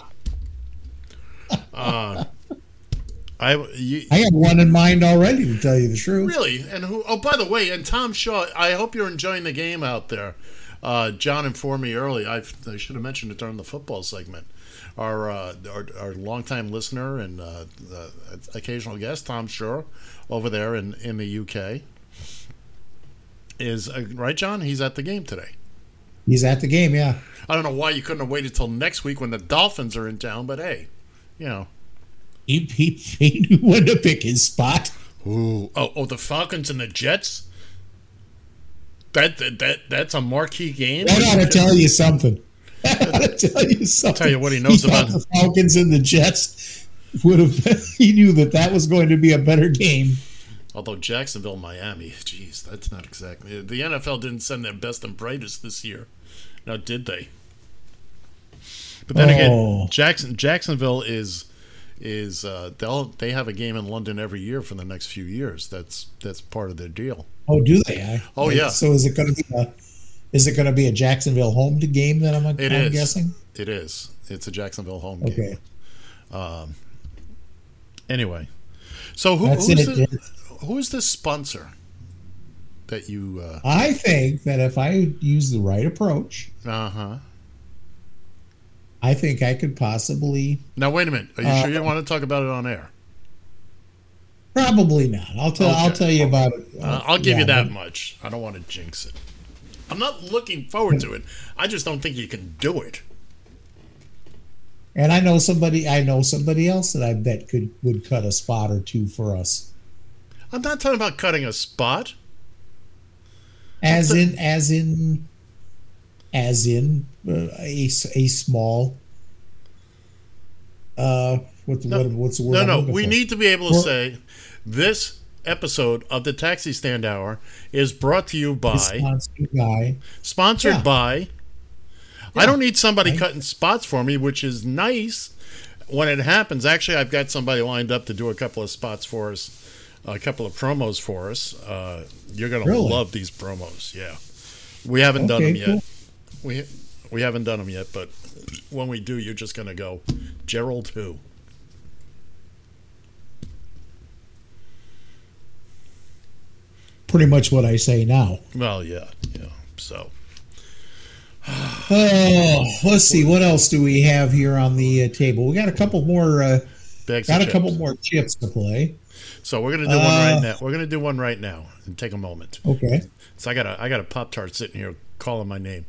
Uh, I you, I had one in mind already, to tell you the truth. Really? And who? Oh, by the way, and Tom Shaw. I hope you're enjoying the game out there. Uh, John informed me early. I've, I should have mentioned it during the football segment. Our uh, our, our longtime listener and uh, occasional guest, Tom Shaw, over there in, in the UK, is uh, right. John, he's at the game today. He's at the game, yeah. I don't know why you couldn't have waited till next week when the Dolphins are in town, but hey, you know. He, he, he knew when to pick his spot. Ooh. Oh, oh, the Falcons and the Jets. That that, that that's a marquee game. That ought to tell you something. To tell you something. Tell you what he knows thought about- the Falcons and the Jets. Would have. He knew that that was going to be a better game. Although Jacksonville, Miami, geez, that's not exactly. The NFL didn't send their best and brightest this year. Now, did they? But then Oh. again, Jackson Jacksonville is is uh, they'll they have a game in London every year for the next few years. That's that's part of their deal. Oh, do they? I, Oh, yeah. So is it going to be a? Is it going to be a Jacksonville home to game? That I'm, It I'm is. guessing. It is. It's a Jacksonville home Okay. game. Um. Anyway, so who, who's it. the, who is this sponsor that you? Uh I think that if I use the right approach, uh huh. I think I could possibly. Now wait a minute. Are you Uh, sure you want to talk about it on air? Probably not. I'll tell. I'll tell you about it. Uh, I'll give Yeah, you that but- much. I don't want to jinx it. I'm not looking forward to it. I just don't think you can do it. And I know somebody. I know somebody else that I bet could would cut a spot or two for us. I'm not talking about cutting a spot. As in, as in, as in uh, a a small. Uh, what, what what's the word? No, no. We for? need to be able to say this episode of the Taxi Stand Hour is brought to you by, Sponsored by. sponsored Yeah. by. I don't need somebody cutting spots for me, which is nice when it happens. Actually, I've got somebody lined up to do a couple of spots for us, a couple of promos for us. Uh, you're gonna Really? love these promos. Yeah, we haven't done them Okay, yet. cool. We we haven't done them yet, but when we do, you're just gonna go, Gerald who? Pretty much what I say now. Well, yeah, yeah. So Oh, let's see. What else do we have here on the uh, table? We got a couple more. Uh, got a couple chips. more chips to play. So we're gonna do one Uh, right now. We're gonna do one right now and take a moment. Okay. So I got a I got a pop tart sitting here calling my name.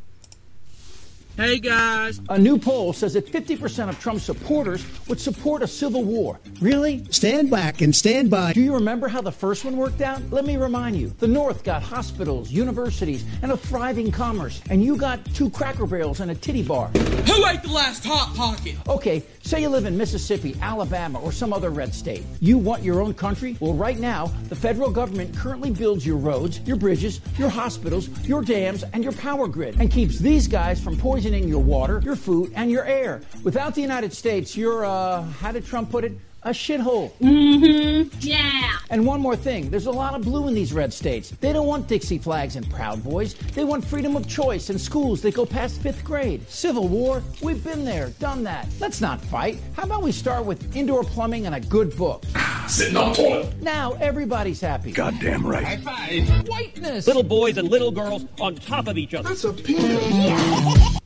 Hey guys. A new poll says that 50% of Trump supporters would support a civil war. Really? Stand back and stand by. Do you remember how the first one worked out? Let me remind you. The North got hospitals, universities, and a thriving commerce. And you got two cracker barrels and a titty bar. Who ate the last hot pocket? Okay, say you live in Mississippi, Alabama, or some other red state. You want your own country? Well, right now, the federal government currently builds your roads, your bridges, your hospitals, your dams, and your power grid, and keeps these guys from poisoning your water, your food, and your air. Without the United States, you're, uh, how did Trump put it? A shithole. Mm-hmm. Yeah. And one more thing. There's a lot of blue in these red states. They don't want Dixie flags and Proud Boys. They want freedom of choice and schools that go past fifth grade. Civil War, we've been there, done that. Let's not fight. How about we start with indoor plumbing and a good book? Sitting on toilet. Now everybody's happy. Goddamn right. High five. Whiteness. Little boys and little girls on top of each other. That's a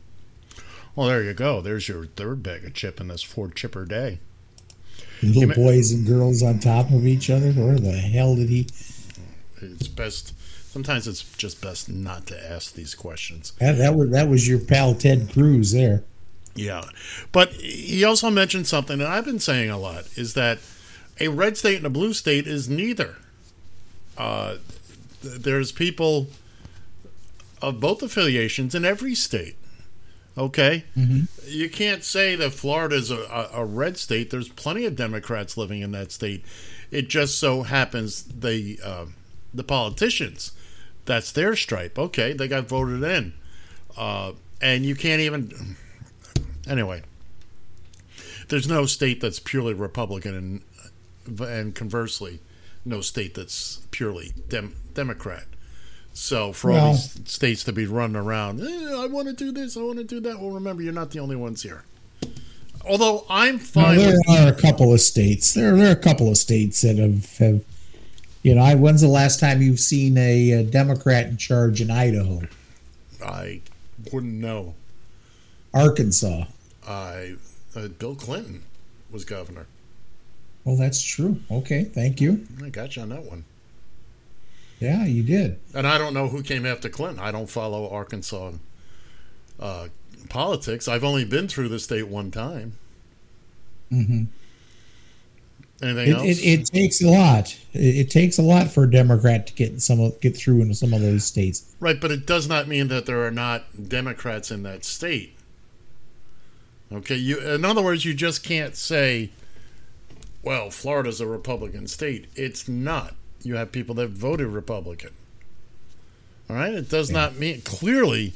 Well, there you go. There's your third bag of chip in this four chipper day. Little may- boys and girls on top of each other. Where the hell did he? It's best. Sometimes it's just best not to ask these questions. That, that was that was your pal Ted Cruz there. Yeah. But he also mentioned something that I've been saying a lot is that a red state and a blue state is neither. Uh, th- there's people of both affiliations in every state. Okay? You can't say that Florida's a, a, a red state. There's plenty of Democrats living in that state. It just so happens the uh, the politicians, that's their stripe. Okay, they got voted in. Uh, and you can't even anyway, there's no state that's purely Republican, and and conversely, no state that's purely dem- Democrat. So for all Well- these states to be running around, "Eh, I want to do this, I want to do that. Well, remember, you're not the only ones here. Although I'm fine. there with, are a couple of states. There, there are a couple of states that have, have you know. I, when's the last time you've seen a, uh Democrat in charge in Idaho, I wouldn't know. Arkansas? I uh, Bill Clinton was governor. Well, that's true. Okay, thank you. I got you on that one. Yeah, you did. And I don't know who came after Clinton. I don't follow Arkansas uh, politics. I've only been through the state one time. hmm Anything It, else? it, it takes a lot. It, it takes a lot for a Democrat to get in some of, get through into some of those states. Right, but it does not mean that there are not Democrats in that state. Okay, you in other words, you just can't say, well, Florida's a Republican state. It's not. You have people that voted Republican. All right, it does not mean clearly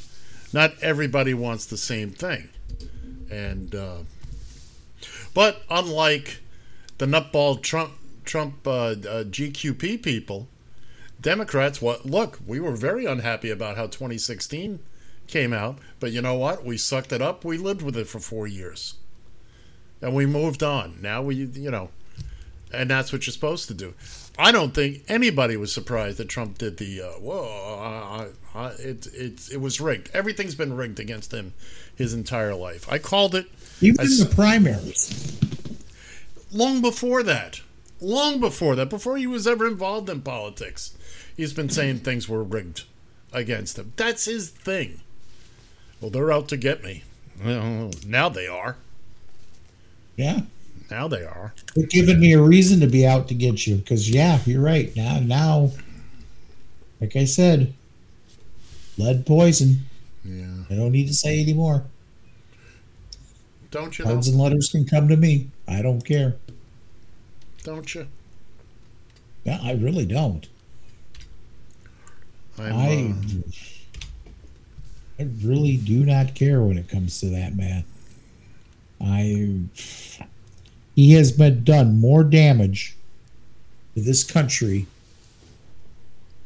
not everybody wants the same thing. And uh but unlike the nutball Trump Trump uh, uh, GQP people, Democrats, what look, we were very unhappy about how 2016 came out, but you know what? We sucked it up. We lived with it for four years, and we moved on. Now we, you know, and that's what you're supposed to do. I don't think anybody was surprised that Trump did the. Uh, Whoa, I, I, it it it was rigged. Everything's been rigged against him his entire life. I called it. Even in the primaries. long before that. Long before that, before he was ever involved in politics, he's been saying things were rigged against him. That's his thing. Well, they're out to get me. Well, now they are. Yeah, Now they are. they're giving me a reason to be out to get you because yeah, you're right. Now, now, like I said, lead poison. Yeah. I don't need to say anymore. Don't you? Know? Cards and letters can come to me. I don't care. Don't you? Yeah, I really don't. I'm, I uh, I really do not care when it comes to that man. I he has been done more damage to this country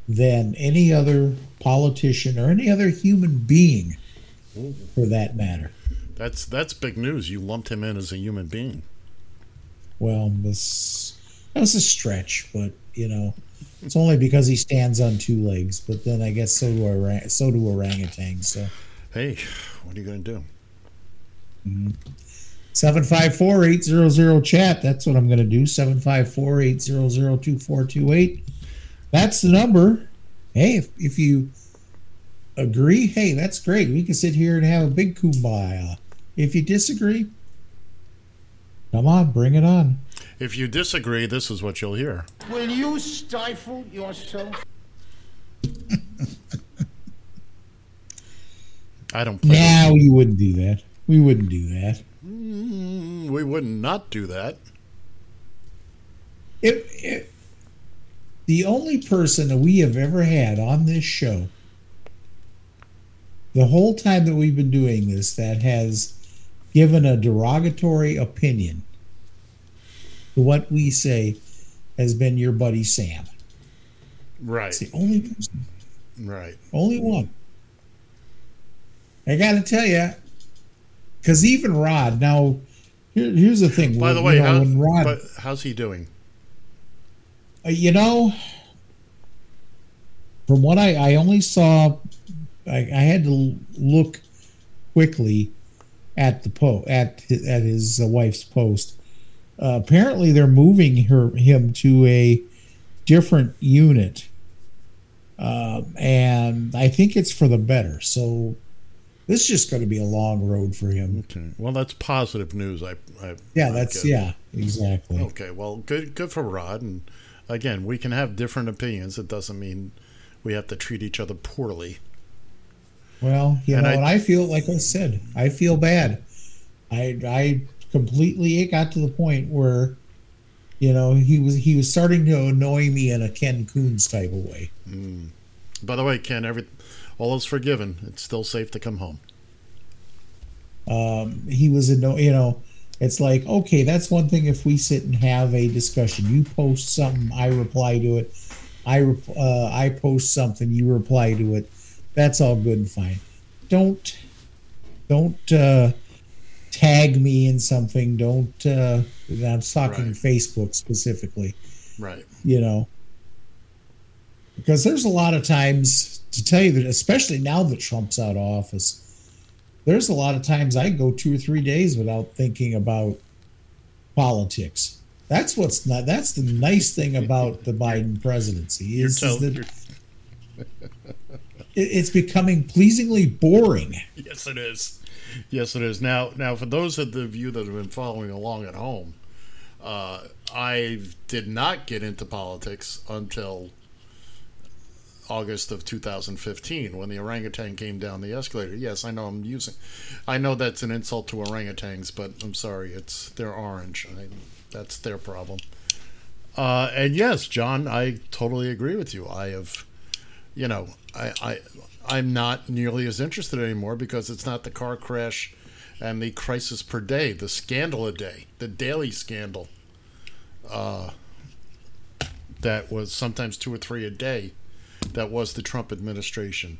than any other politician or any other human being for that matter. That's that's big news. You lumped him in as a human being. Well, this that's a stretch, but you know, it's only because he stands on two legs. But then I guess so do orang- so do orangutans. So, hey, what are you going to do? Mm-hmm. 754 chat. That's what I'm going to do. 754 2428 That's the number. Hey, if, if you agree, hey, that's great. We can sit here and have a big kumbaya. If you disagree, come on, bring it on. If you disagree, this is what you'll hear. Will you stifle yourself? I don't play. Now you wouldn't do that. We wouldn't do that. Mm, we would not do that. If, if the only person that we have ever had on this show, the whole time that we've been doing this, that has given a derogatory opinion to what we say has been your buddy Sam. Right. It's the only person, Right. only one. I got to tell you, because even Rod. Now, here, here's the thing. By the way, you know, how, Rod, but how's he doing? Uh, you know, from what I, I only saw, I, I had to look quickly at the po at his, at his uh, wife's post. Uh, apparently, they're moving her him to a different unit, um, and I think it's for the better. So this is just going to be a long road for him. Okay. Well, that's positive news. I, I Yeah, I that's yeah, exactly. Okay. Well, good. Good for Rod. And again, we can have different opinions. It doesn't mean we have to treat each other poorly. Well, you And know, I- and I feel like I said, I feel bad. I I completely it got to the point where, you know, he was he was starting to annoy me in a Ken Coons type of way. Mm. By the way, Ken, every all is forgiven. It's still safe to come home. Um, he was in no, you know, it's like okay, that's one thing if we sit and have a discussion. You post something, I reply to it. I uh, I post something, you reply to it. That's all good and fine. Don't don't uh, tag me in something. Don't. Uh, I'm talking Right. Facebook specifically. Right. You know, because there's a lot of times to tell you that, especially now that Trump's out of office, there's a lot of times I go two or three days without thinking about politics. That's what's not. That's the nice thing about the Biden presidency is, is that it- it's becoming pleasingly boring. Yes, it is. Yes, it is. Now, now, for those of the you that have been following along at home, uh, I did not get into politics until August of 2015 when the orangutan came down the escalator. Yes, I know I'm using. I know that's an insult to orangutans, but I'm sorry. It's they're orange. I, that's their problem. Uh, and yes, John, I totally agree with you. I have, you know, I, I I'm not nearly as interested anymore because it's not the car crash and the crisis per day, the scandal a day, the daily scandal. Uh, that was sometimes two or three a day. That was the Trump administration.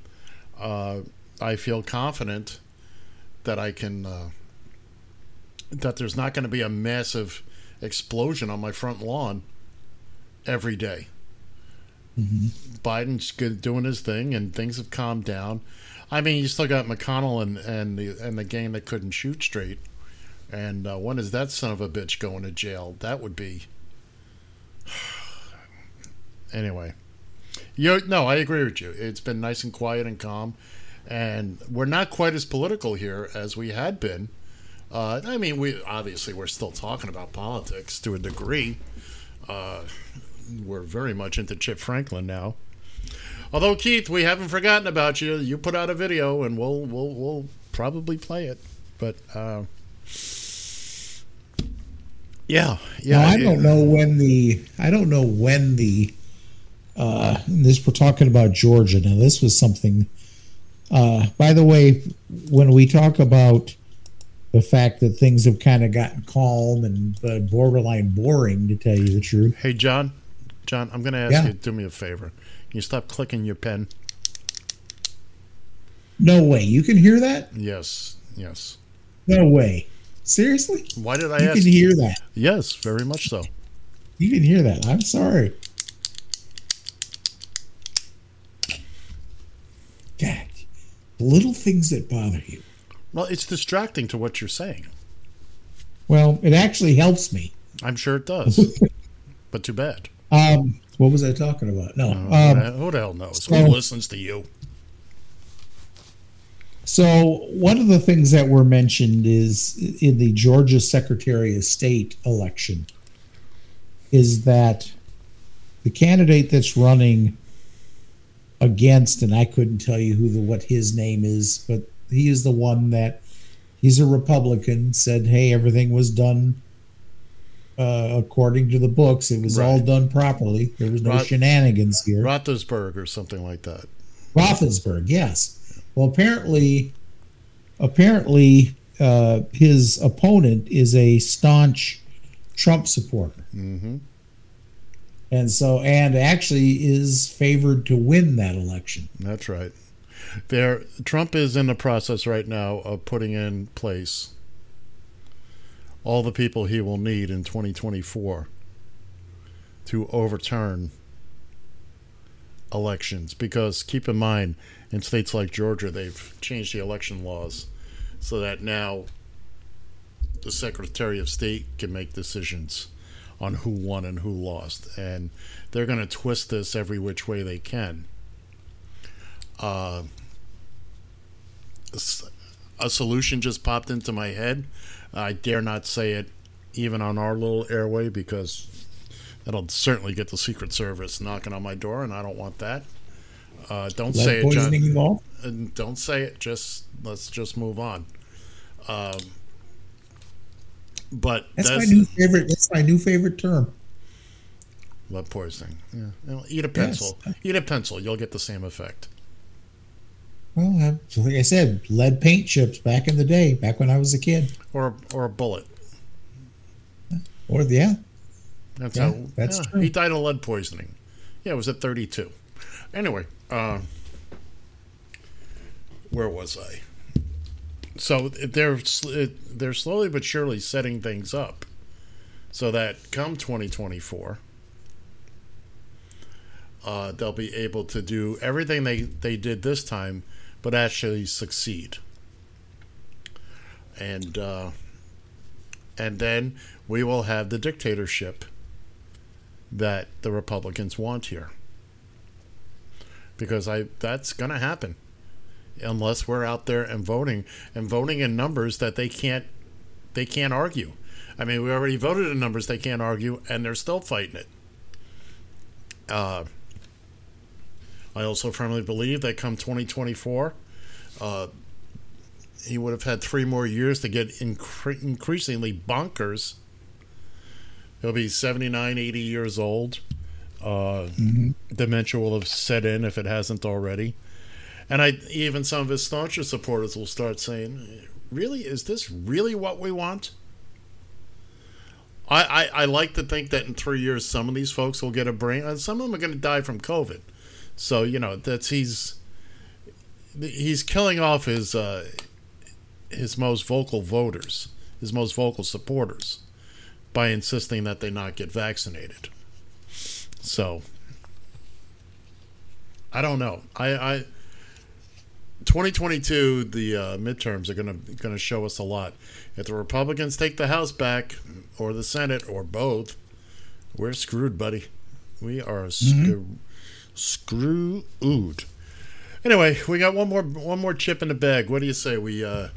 Uh, I feel confident that I can. Uh, that there's not going to be a massive explosion on my front lawn every day. Biden's good, doing his thing, and things have calmed down. I mean, you still got McConnell and and the and the gang that couldn't shoot straight. And uh, when is that son of a bitch going to jail? That would be. anyway, you no, I agree with you. It's been nice and quiet and calm, and we're not quite as political here as we had been. Uh, I mean, we obviously we're still talking about politics to a degree. Uh, we're very much into Chip Franklin now. Although Keith, we haven't forgotten about you. You put out a video, and we'll we'll we'll probably play it. But uh, yeah, yeah. now, I don't know when the I don't know when the uh this we're talking about Georgia. Now this was something uh by the way, when we talk about the fact that things have kind of gotten calm and uh, borderline boring to tell you the truth. Hey, John, John, I'm going to ask Yeah. you to do me a favor. Can you stop clicking your pen? No way. You can hear that? Yes, yes. No way. Seriously? Why did I ask You ask? can hear that. Yes, very much so. You can hear that. I'm sorry. God, little things that bother you. Well, it's distracting to what you're saying. Well, it actually helps me. I'm sure it does. but too bad. Um, what was I talking about? No. Uh, Um, who the hell knows? so- Who listens to you? So one of the things that were mentioned is in the Georgia Secretary of State election is that the candidate that's running against, and I couldn't tell you who the what his name is, but he is the one that he's a Republican, said, Hey, everything was done uh, according to the books. It was all done properly. There was no shenanigans here. Roethlisberger or something like that. Roethlisberger, yes. Well, apparently, apparently, uh, his opponent is a staunch Trump supporter, Mm-hmm. And so and actually is favored to win that election. That's right. There, Trump is in the process right now of putting in place all the people he will need in 2024 to overturn elections. Because keep in mind, in states like Georgia, they've changed the election laws so that now the Secretary of State can make decisions on who won and who lost. And they're going to twist this every which way they can. Uh, a solution just popped into my head. I dare not say it even on our little airway because that'll certainly get the Secret Service knocking on my door, and I don't want that. Uh, don't Lead say it, John. And don't say it. Just let's just move on. Um, but That's, my new favorite. That's my new favorite term. lead poisoning. Yeah. Eat a Yes. pencil. Eat a pencil. You'll get the same effect. Well, like I said, lead paint chips back in the day, back when I was a kid. Or or a bullet. Or yeah, That's Yeah, how. that's yeah, true. He died of lead poisoning. Yeah, it was at 32. Anyway, uh, where was I? So they're they're slowly but surely setting things up so that come 2024, uh, they'll be able to do everything they, they did this time, but actually succeed. And uh, and then we will have the dictatorship that the Republicans want here. Because I that's going to happen unless we're out there and voting and voting in numbers that they can't they can't argue. I mean, we already voted in numbers they can't argue and they're still fighting it. Uh, I also firmly believe that come 2024 uh, he would have had three more years to get incre- increasingly bonkers. He'll be 79, 80 years old. Uh, Dementia will have set in if it hasn't already. And I even some of his stauncher supporters will start saying, Really? Is this really what we want? I, I, I like to think that in three years, some of these folks will get a brain, and some of them are going to die from COVID. So you know that's he's he's killing off his uh, his most vocal voters, his most vocal supporters, by insisting that they not get vaccinated. So I don't know. I, I 2022, the uh, midterms are gonna gonna show us a lot. If the Republicans take the House back, or the Senate, or both, we're screwed, buddy. We are screw screwed. Anyway, we got one more one more chip in the bag. What do you say? We uh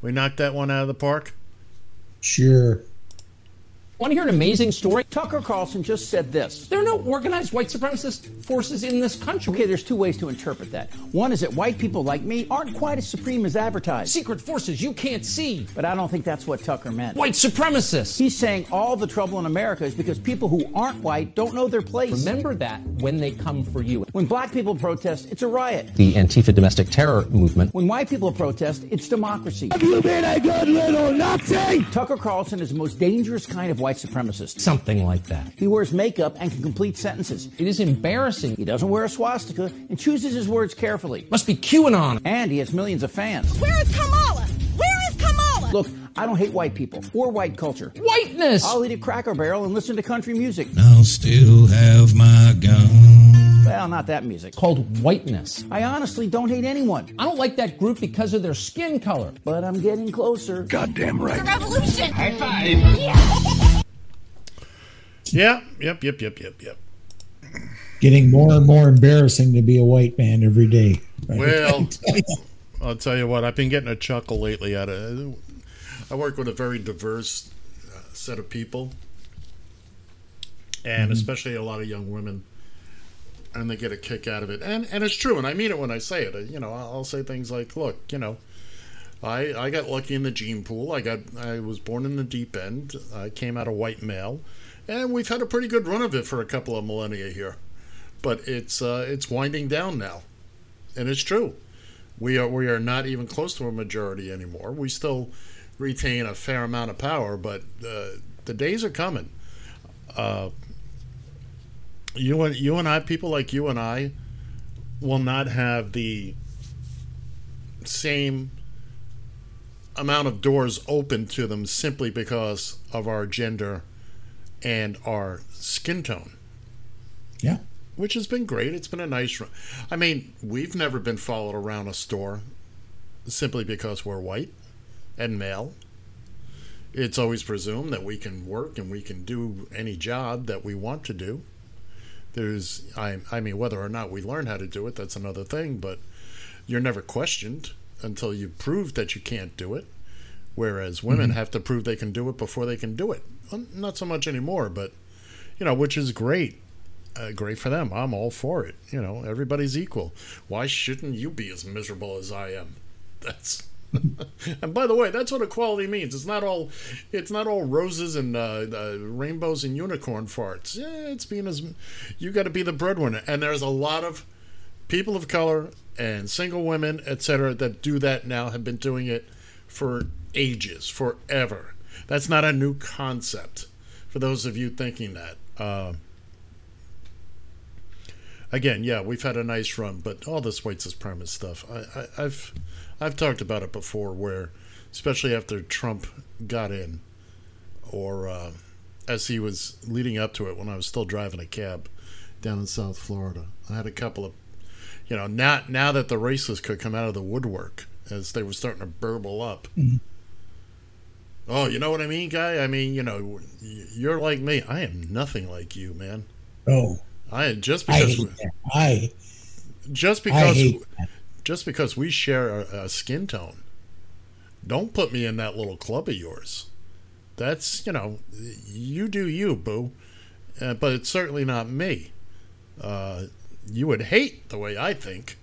we knocked that one out of the park. sure. Want to hear an amazing story? Tucker Carlson just said this. There are no organized white supremacist forces in this country. Okay, there's two ways to interpret that. One is that white people like me aren't quite as supreme as advertised. Secret forces you can't see. But I don't think that's what Tucker meant. White supremacists. He's saying all the trouble in America is because people who aren't white don't know their place. Remember that when they come for you. When black people protest, it's a riot. The Antifa domestic terror movement. When white people protest, it's democracy. Have you been a good little Nazi? Tucker Carlson is the most dangerous kind of white supremacist. Something like that. He wears makeup and can complete sentences. It is embarrassing. He doesn't wear a swastika and chooses his words carefully. Must be QAnon. And he has millions of fans. Where is Kamala? Where is Kamala? Look, I don't hate white people or white culture. Whiteness. I'll eat a cracker barrel and listen to country music. I'll still have my gun. Well, not that music. called whiteness. I honestly don't hate anyone, I don't like that group because of their skin color. but I'm getting closer. Goddamn It's a right. revolution. High five. Yeah, yep, yep, yep, yep, yep. Yep. Getting more and more embarrassing to be a white man every day. right? Well, I'll tell you what. I've been getting a chuckle lately out of. I work with a very diverse uh, set of people, and Mhm. especially a lot of young women, and they get a kick out of it. And and it's true, and I mean it when I say it. You know, I'll I'll say things like, "Look, you know." I, I got lucky in the gene pool. I got I was born in the deep end. I came out a white male, and we've had a pretty good run of it for a couple of millennia here. But it's uh, it's winding down now, and it's true. We are we are not even close to a majority anymore. We still retain a fair amount of power, but uh, the days are coming. Uh, you and you and I, people like you and I, will not have the same amount of doors open to them simply because of our gender and our skin tone. Yeah. Which has been great. It's been a nice run. I mean, we've never been followed around a store simply because we're white and male. It's always presumed that we can work and we can do any job that we want to do. There's, I, I mean, whether or not we learn how to do it, that's another thing, but you're never questioned until you prove that you can't do it. Whereas women Mhm. have to prove they can do it before they can do it. Well, not so much anymore, but you know, which is great. Uh, great for them. I'm all for it. You know, everybody's equal. Why shouldn't you be as miserable as I am? That's. and by the way, that's what equality means. It's not all. It's not all roses and uh, uh, rainbows and unicorn farts. Yeah, it's being as. You got to be the breadwinner, and there's a lot of people of color and single women, etc., that do that now. Have been doing it for ages, forever. That's not a new concept. For those of you thinking that. Uh, again, yeah, we've had a nice run, but all this white supremacist stuff, I, I, I've I've talked about it before, where especially after Trump got in, or uh, as he was leading up to it, when I was still driving a cab down in South Florida, I had a couple of, you know, now now that the racists could come out of the woodwork as they were starting to burble up. Mhm. Oh, you know what I mean, guy? I mean, you know, you're like me. I am nothing like you, man. Oh, I just I because that. I just I because hate just because we share a, a skin tone, don't put me in that little club of yours. That's you know, you do you, boo. Uh, but it's certainly not me. Uh, you would hate the way I think.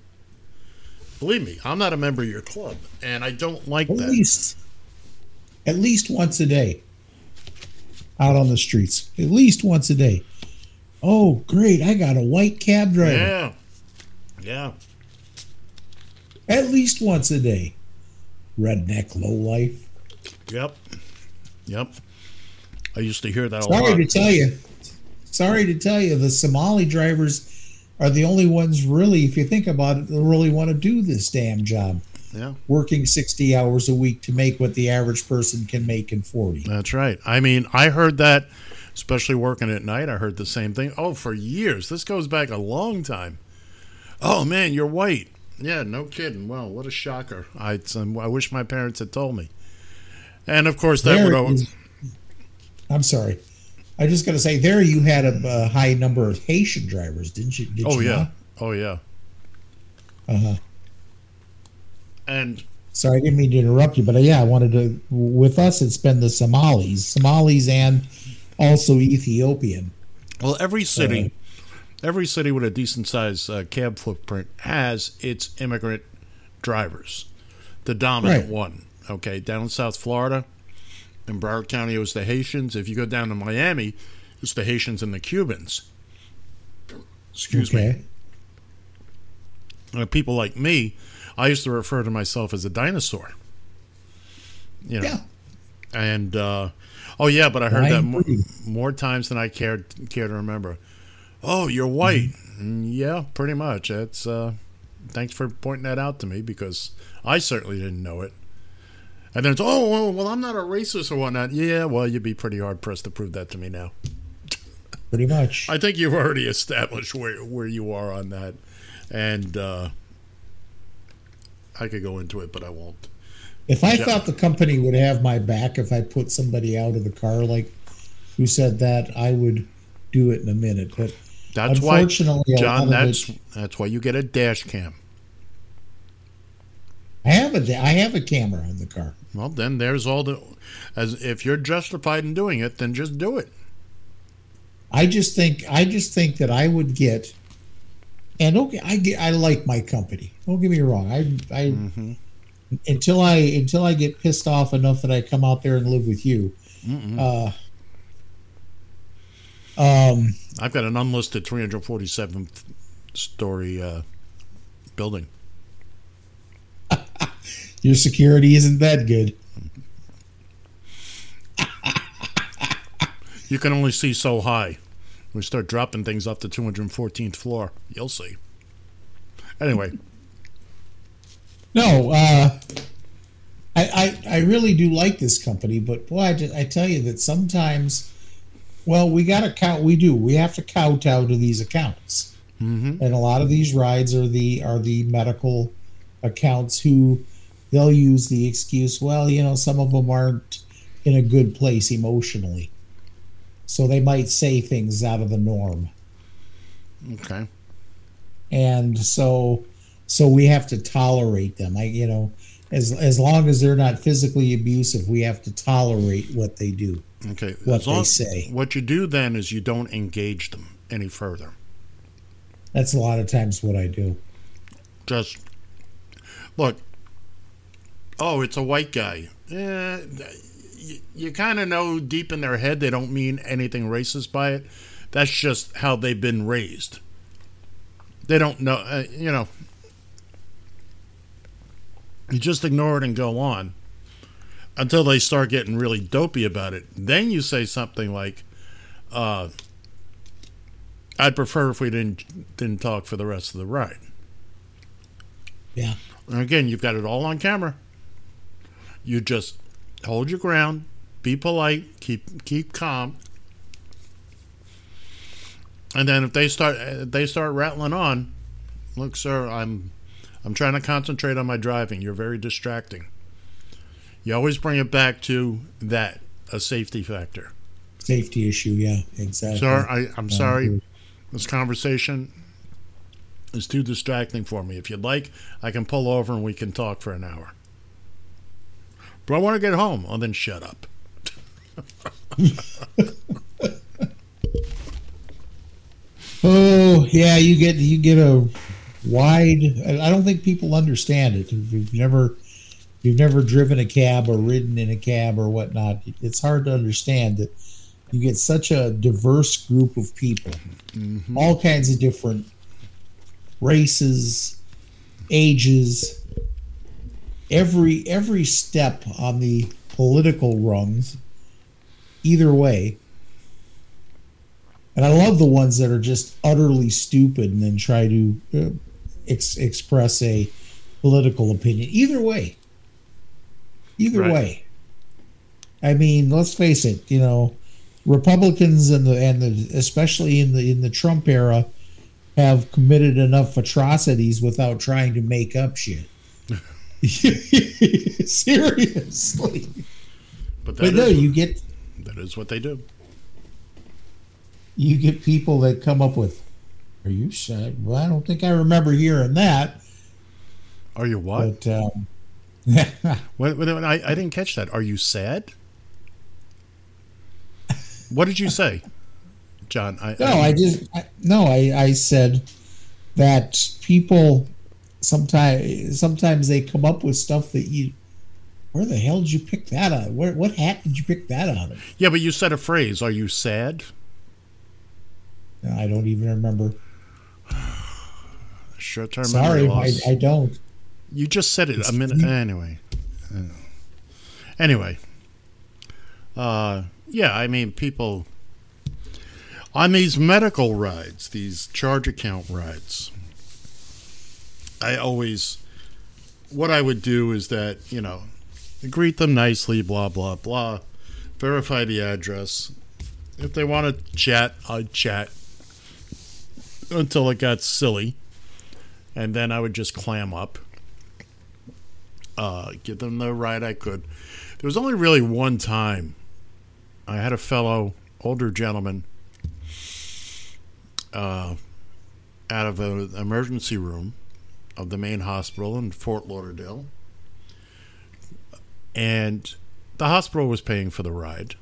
Believe me, I'm not a member of your club, and I don't like at that. least at least once a day out on the streets. At least once a day. Oh, great! I got a white cab driver. Yeah, yeah. At least once a day. Redneck lowlife. Yep. Yep. I used to hear that a lot. Sorry to tell you. Sorry to tell you, the Somali drivers are the only ones really, if you think about it, that really want to do this damn job. Yeah. Working 60 hours a week to make what the average person can make in 40. That's right. I mean, I heard that, especially working at night. I heard the same thing. Oh, for years. This goes back a long time. Oh man, you're white. Yeah, no kidding. Wow, what a shocker. I I wish my parents had told me. And of course, that There would. al- is- I'm sorry. I just got to say, there you had a, a high number of Haitian drivers, didn't you? Did Oh you yeah. Oh yeah. Uh huh. And Sorry, I didn't mean to interrupt you, but uh, yeah, I wanted to. With us, it's been the Somalis, Somalis, and also Ethiopian. Well, every city, every city with a decent sized uh, cab footprint has its immigrant drivers. The dominant Right. one, okay, down in South Florida, in Broward County, it was the Haitians. If you go down to Miami, it's the Haitians and the Cubans. Excuse okay. me. Uh, people like me, I used to refer to myself as a dinosaur. You know. Yeah. And uh, oh yeah, but I heard Why that more, more times than I cared care to remember. Oh, you're white. Mm, yeah, pretty much. That's uh, thanks for pointing that out to me because I certainly didn't know it. And then it's oh well, well I'm not a racist or whatnot. Yeah, well you'd be pretty hard pressed to prove that to me now. Pretty much. I think you've already established where where you are on that, and uh, I could go into it, but I won't. If I Yeah. thought the company would have my back if I put somebody out of the car, like who said that, I would do it in a minute. But That's why, unfortunately, lot John. That's it- that's why you get a dash cam. I have a I have a camera in the car. Well, then there's all the. As if you're justified in doing it, then just do it. I just think I just think that I would get, and okay, I get I like my company. Don't get me wrong. I I Mm-hmm. until I until I get pissed off enough that I come out there and live with you. Uh, um, I've got an unlisted 347 story uh, building. Your security isn't that good. You can only see so high. We start dropping things off the 214th floor. You'll see. Anyway, No, uh, I, I I really do like this company, but boy, I, just, I tell you that sometimes, well, we got to count. We do. We have to kowtow to these accounts, mm-hmm. and a lot of these rides are the are the medical accounts who they'll use the excuse. Well, you know, some of them aren't in a good place emotionally, so they might say things out of the norm okay. and so so we have to tolerate them i you know as as long as they're not physically abusive we have to tolerate what they do Okay. what as long- they say What you do then is you don't engage them any further. that's a lot of times what i do Just look. Oh, it's a white guy. Eh, you, you kind of know deep in their head they don't mean anything racist by it. That's just how they've been raised. They don't know, uh, you know. You just ignore it and go on until they start getting really dopey about it. Then you say something like, uh, "I'd prefer if we didn't didn't talk for the rest of the ride." yeah And again, you've got it all on camera. You just hold your ground, be polite, keep keep calm, and then if they start if they start rattling on, look, sir, I'm I'm trying to concentrate on my driving. You're very distracting. You always bring it back to that a safety factor. safety issue yeah exactly Sir, I, I'm sorry. This conversation is too distracting for me. If you'd like, I can pull over and we can talk for an hour. But I want to get home. Oh, then shut up. oh yeah you get you get a wide i don't think people understand it if you've never you've never driven a cab or ridden in a cab or whatnot it's hard to understand that you get such a diverse group of people mm-hmm. all kinds of different races ages every every step on the political rungs either way and I love the ones that are just utterly stupid and then try to uh, ex- express a political opinion. Either way, either Right. way. I mean, let's face it. You know, Republicans and the and the especially in the in the Trump era have committed enough atrocities without trying to make up shit. Seriously, But, but no, is you get that is what they do. you get people that come up with, "Are you sad?" Well, I don't think I remember hearing that. Are you what? But um, What- what- I, I didn't catch that. Are you sad? What did you say, John? I, no, I just I, no, I I said that people sometimes sometimes they come up with stuff that you. Where the hell did you pick that out? Where what hat did you pick that out of? Yeah, but you said a phrase. Are you sad? I don't even remember. Short-term Sorry, memory I. I don't. You just said it It's a minute. Anyway. Uh, Anyway. Uh, yeah, I mean, people on these medical rides, these charge account rides. I always, what I would do is that you know, greet them nicely, blah blah blah, verify the address. If they want to chat, I'd chat until it got silly, and then I would just clam up uh, give them the ride I could. There was only really one time I had a fellow older gentleman uh, out of an emergency room of the main hospital in Fort Lauderdale. And the hospital was paying for the ride.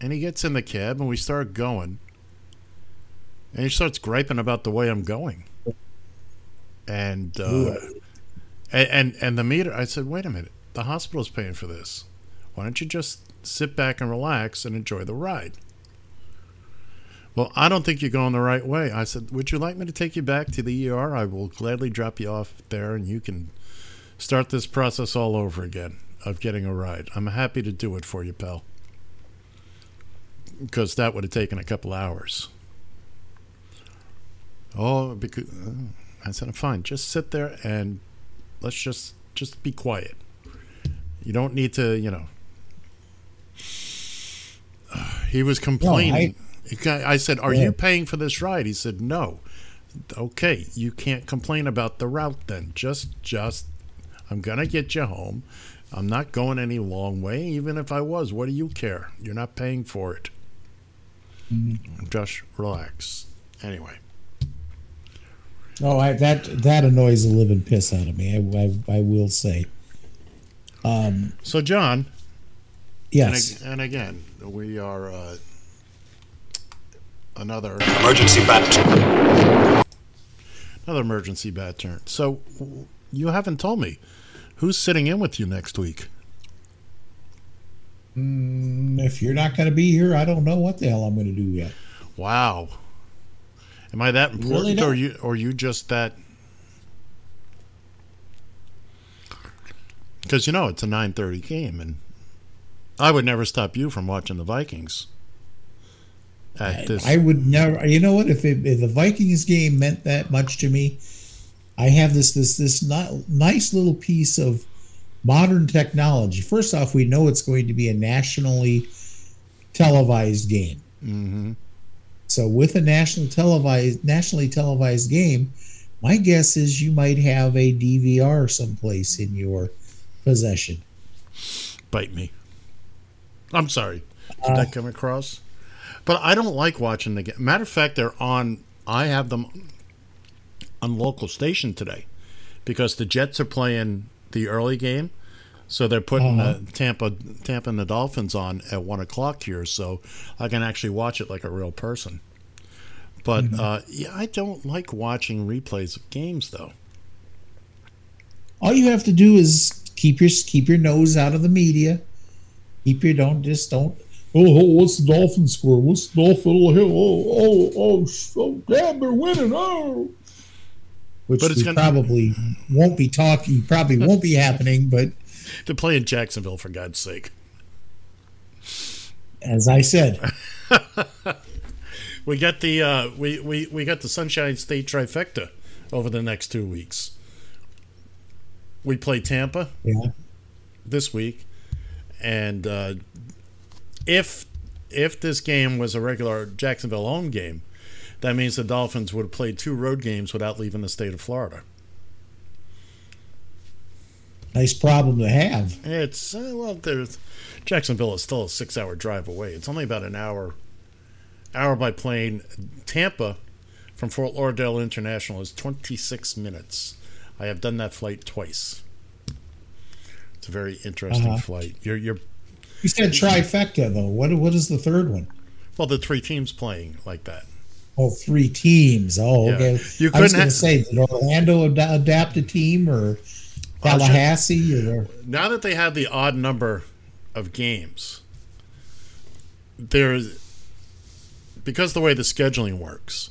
And he gets in the cab and we start going. And he starts griping about the way I'm going. And uh, and, and and the meter I said, "Wait a minute. The hospital's paying for this. Why don't you just sit back and relax and enjoy the ride?" Well, I don't think you're going the right way. I said, "Would you like me to take you back to the ER? I will gladly drop you off there and you can start this process all over again of getting a ride. I'm happy to do it for you, pal." Because that would have taken a couple hours. Oh, because uh, I said, "Fine, just sit there and let's just just be quiet. You don't need to, you know." he was complaining. He- I said, "Are Yeah. you paying for this ride?" He said, "No." Okay, you can't complain about the route then. Just just I'm going to get you home. I'm not going any long way even if I was. What do you care? You're not paying for it. Just relax. Anyway. Oh, I, that that annoys the living piss out of me. I, I, I will say. Um, So, John. Yes. And, and again, we are uh, another Emergency bat. Turn. Another emergency bat turn. So, you haven't told me who's sitting in with you next week. mm, if you're not going to be here, I don't know what the hell I'm going to do yet. Wow. Am I that Really important, or not. you, or you just that? Because you know it's a nine thirty game, and I would never stop you from watching the Vikings. At this, I would never. You know what? If, it, if the Vikings game meant that much to me, I have this this this ni- nice little piece of modern technology. First off, we know it's going to be a nationally televised game. hmm So with a national televised nationally televised game, my guess is you might have a DVR someplace in your possession. bite me. I'm sorry. Did Uh, that come across? But I don't like watching the game. Matter of fact, they're on. I have them on local station today because the Jets are playing the early game, so they're putting Uh-huh. uh, Tampa, Tampa and the Dolphins on at one o'clock here, so I can actually watch it like a real person. But Mhm. uh, yeah, I don't like watching replays of games though. All you have to do is keep your keep your nose out of the media. Keep your don't just don't. Oh, what's the Dolphin score? What's the Dolphin? Oh, oh, oh, oh, oh damn, they're winning! Oh, which But it's gonna- probably won't be talking. Probably won't be happening. But They're playing Jacksonville for God's sake. as I said, We got the uh, we, we we got the Sunshine State trifecta over the next two weeks. We play Tampa yeah, this week, and uh, if if this game was a regular Jacksonville home game, that means the Dolphins would have played two road games without leaving the state of Florida. nice problem to have. It's uh, well, there's Jacksonville is still a six-hour drive away. It's only about an hour, hour by plane. Tampa from Fort Lauderdale International is 26 minutes. I have done that flight twice. It's a very interesting Uh-huh. flight. You're you're You said trifecta though. What what is the third one? well, the three teams playing like that. Oh, three teams. Oh, Yeah. okay. You I was couldn't going to have- say, did Orlando ad- adapt a team or Tallahassee or now that they have the odd number of games, there's because the way the scheduling works,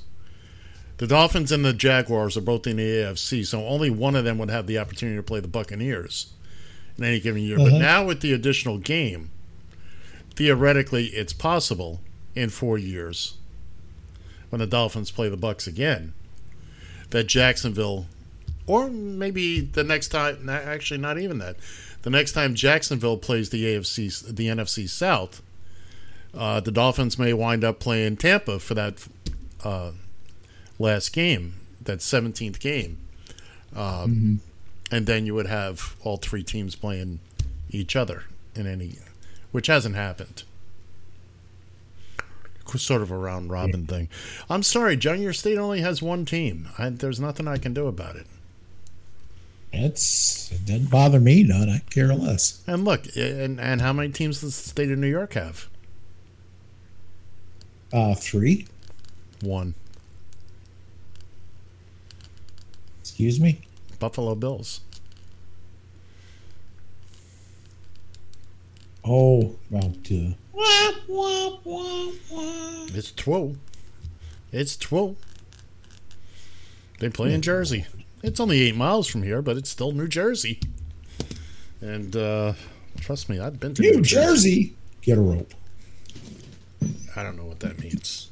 the Dolphins and the Jaguars are both in the AFC, so only one of them would have the opportunity to play the Buccaneers in any given year. But Uh-huh. now with the additional game, theoretically, it's possible in four years when the Dolphins play the Bucks again that Jacksonville or maybe the next time, actually not even that the next time jacksonville plays the afc the nfc south uh, the dolphins may wind up playing tampa for that uh, last game that 17th game um, Mhm. and then you would have all three teams playing each other in any which hasn't happened sort of a round robin thing i'm sorry john your state only has one team I, there's nothing i can do about it It's it doesn't bother me none. I care less. And look, and and how many teams does the state of New York have? Uh, three. One. Excuse me. Buffalo Bills. Oh, about uh, It's twelve. It's twelve. They play in Jersey. It's only eight miles from here, but it's still New Jersey. And uh, trust me, I've been to New Jersey. Get a rope. I don't know what that means.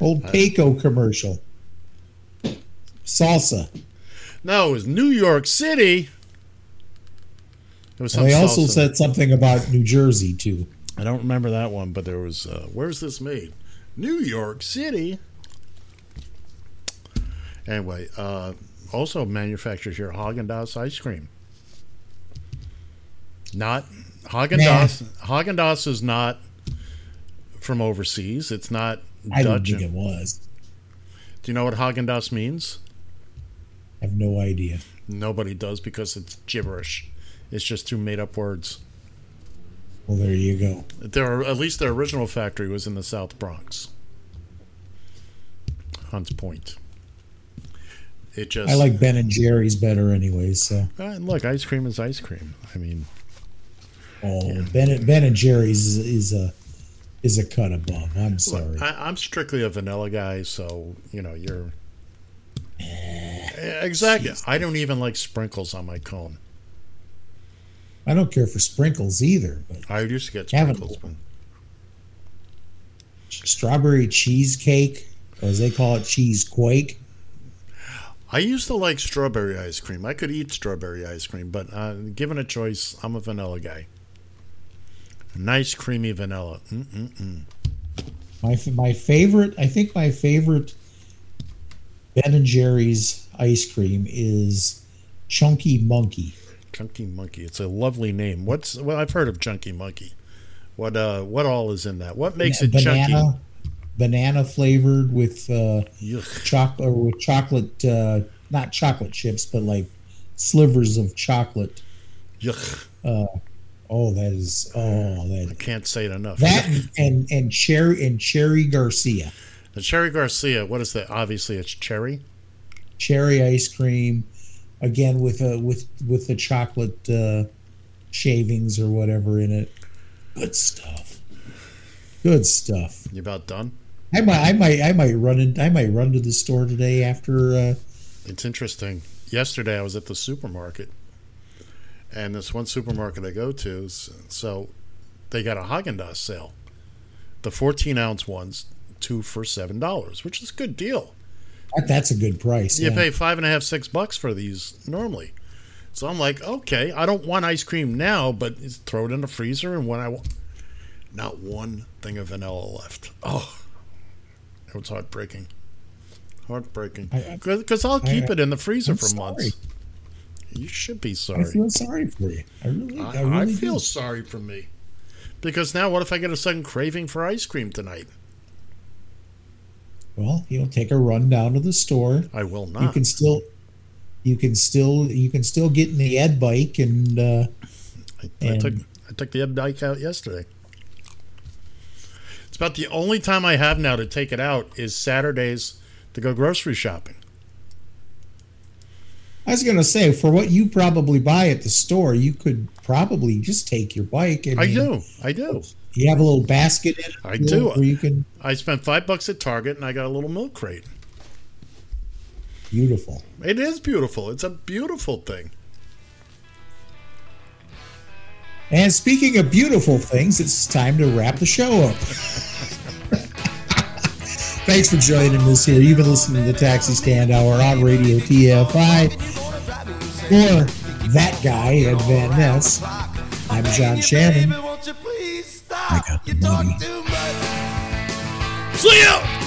Old Payco commercial. Salsa. No, it was New York City. It was they also salsa. said something about New Jersey too. I don't remember that one, but there was. Uh, where's this made? New York City. Anyway, uh, also manufactures here Haagen Dazs ice cream. Not Haagen Dazs. Haagen Dazs is not from overseas. It's not I don't Dutch. think it was. Do you know what Haagen Dazs means? I have no idea. Nobody does because it's gibberish. It's just through made up words. Well, there you go. Their at least their original factory was in the South Bronx, Hunts Point. It just I like Ben and Jerry's better, anyways. So, Uh, and look, ice cream is ice cream. I mean, oh, Ben and Ben and Jerry's is, is a is a cut above. I'm sorry. look, I, I'm strictly a vanilla guy, so you know you're exactly. I don't even like sprinkles on my cone. I don't care for sprinkles either, but I used to get sprinkles, but strawberry cheesecake, or as they call it, cheese quake. I used to like strawberry ice cream. I could eat strawberry ice cream, but uh, given a choice, I'm a vanilla guy. Nice creamy vanilla. Mm-mm-mm. My my favorite, I think my favorite Ben and Jerry's ice cream is Chunky Monkey. Chunky Monkey. It's a lovely name. What's well? I've heard of Chunky Monkey. What uh? What all is in that? What makes it banana, chunky? banana flavored with uh, chocolate or with chocolate, uh, not chocolate chips, but like slivers of chocolate. Yuck. Uh, oh, that is oh that. I can't say it enough. that and and cherry and cherry Garcia, the Cherry Garcia. What is that? Obviously, it's cherry. cherry ice cream, again with a with with the chocolate uh, shavings or whatever in it. Good stuff. Good stuff. You about done? I might I might I might run in I might run to the store today after uh, It's interesting. Yesterday, I was at the supermarket, and this one supermarket I go to, so they got a Haagen Dazs sale. The 14 ounce ones, two for seven dollars, which is a good deal. That- that's a good price. You yeah. pay five and a half, six bucks for these normally. So I'm like, okay, I don't want ice cream now, but throw it in the freezer, and when I want, not one thing of vanilla left. Oh, it was heartbreaking. Heartbreaking. I- I- Because I'll keep I- it in the freezer I'm for months. You should be sorry. I feel sorry for you. I really I, I, I really feel do. sorry for me. Because now, what if I get a sudden craving for ice cream tonight? Well, you know, take a run down to the store. I will not. You can still you can still you can still get in the ed bike and uh I, I and- took I took the Ed bike out yesterday. It's about the only time I have now to take it out is Saturdays to go grocery shopping. I was gonna say for what you probably buy at the store, you could probably just take your bike. I, I mean, do. I do. You have a little basket in it. I do. Where you can I spent five bucks at Target and I got a little milk crate. beautiful. It is beautiful. It's a beautiful thing. And speaking of beautiful things, it's time to wrap the show up. Thanks for joining us here. You've been listening to the Taxi Stand Hour on Radio TFI. For that guy, Ed Van Ness, I'm John Shannon. I got the money. See ya!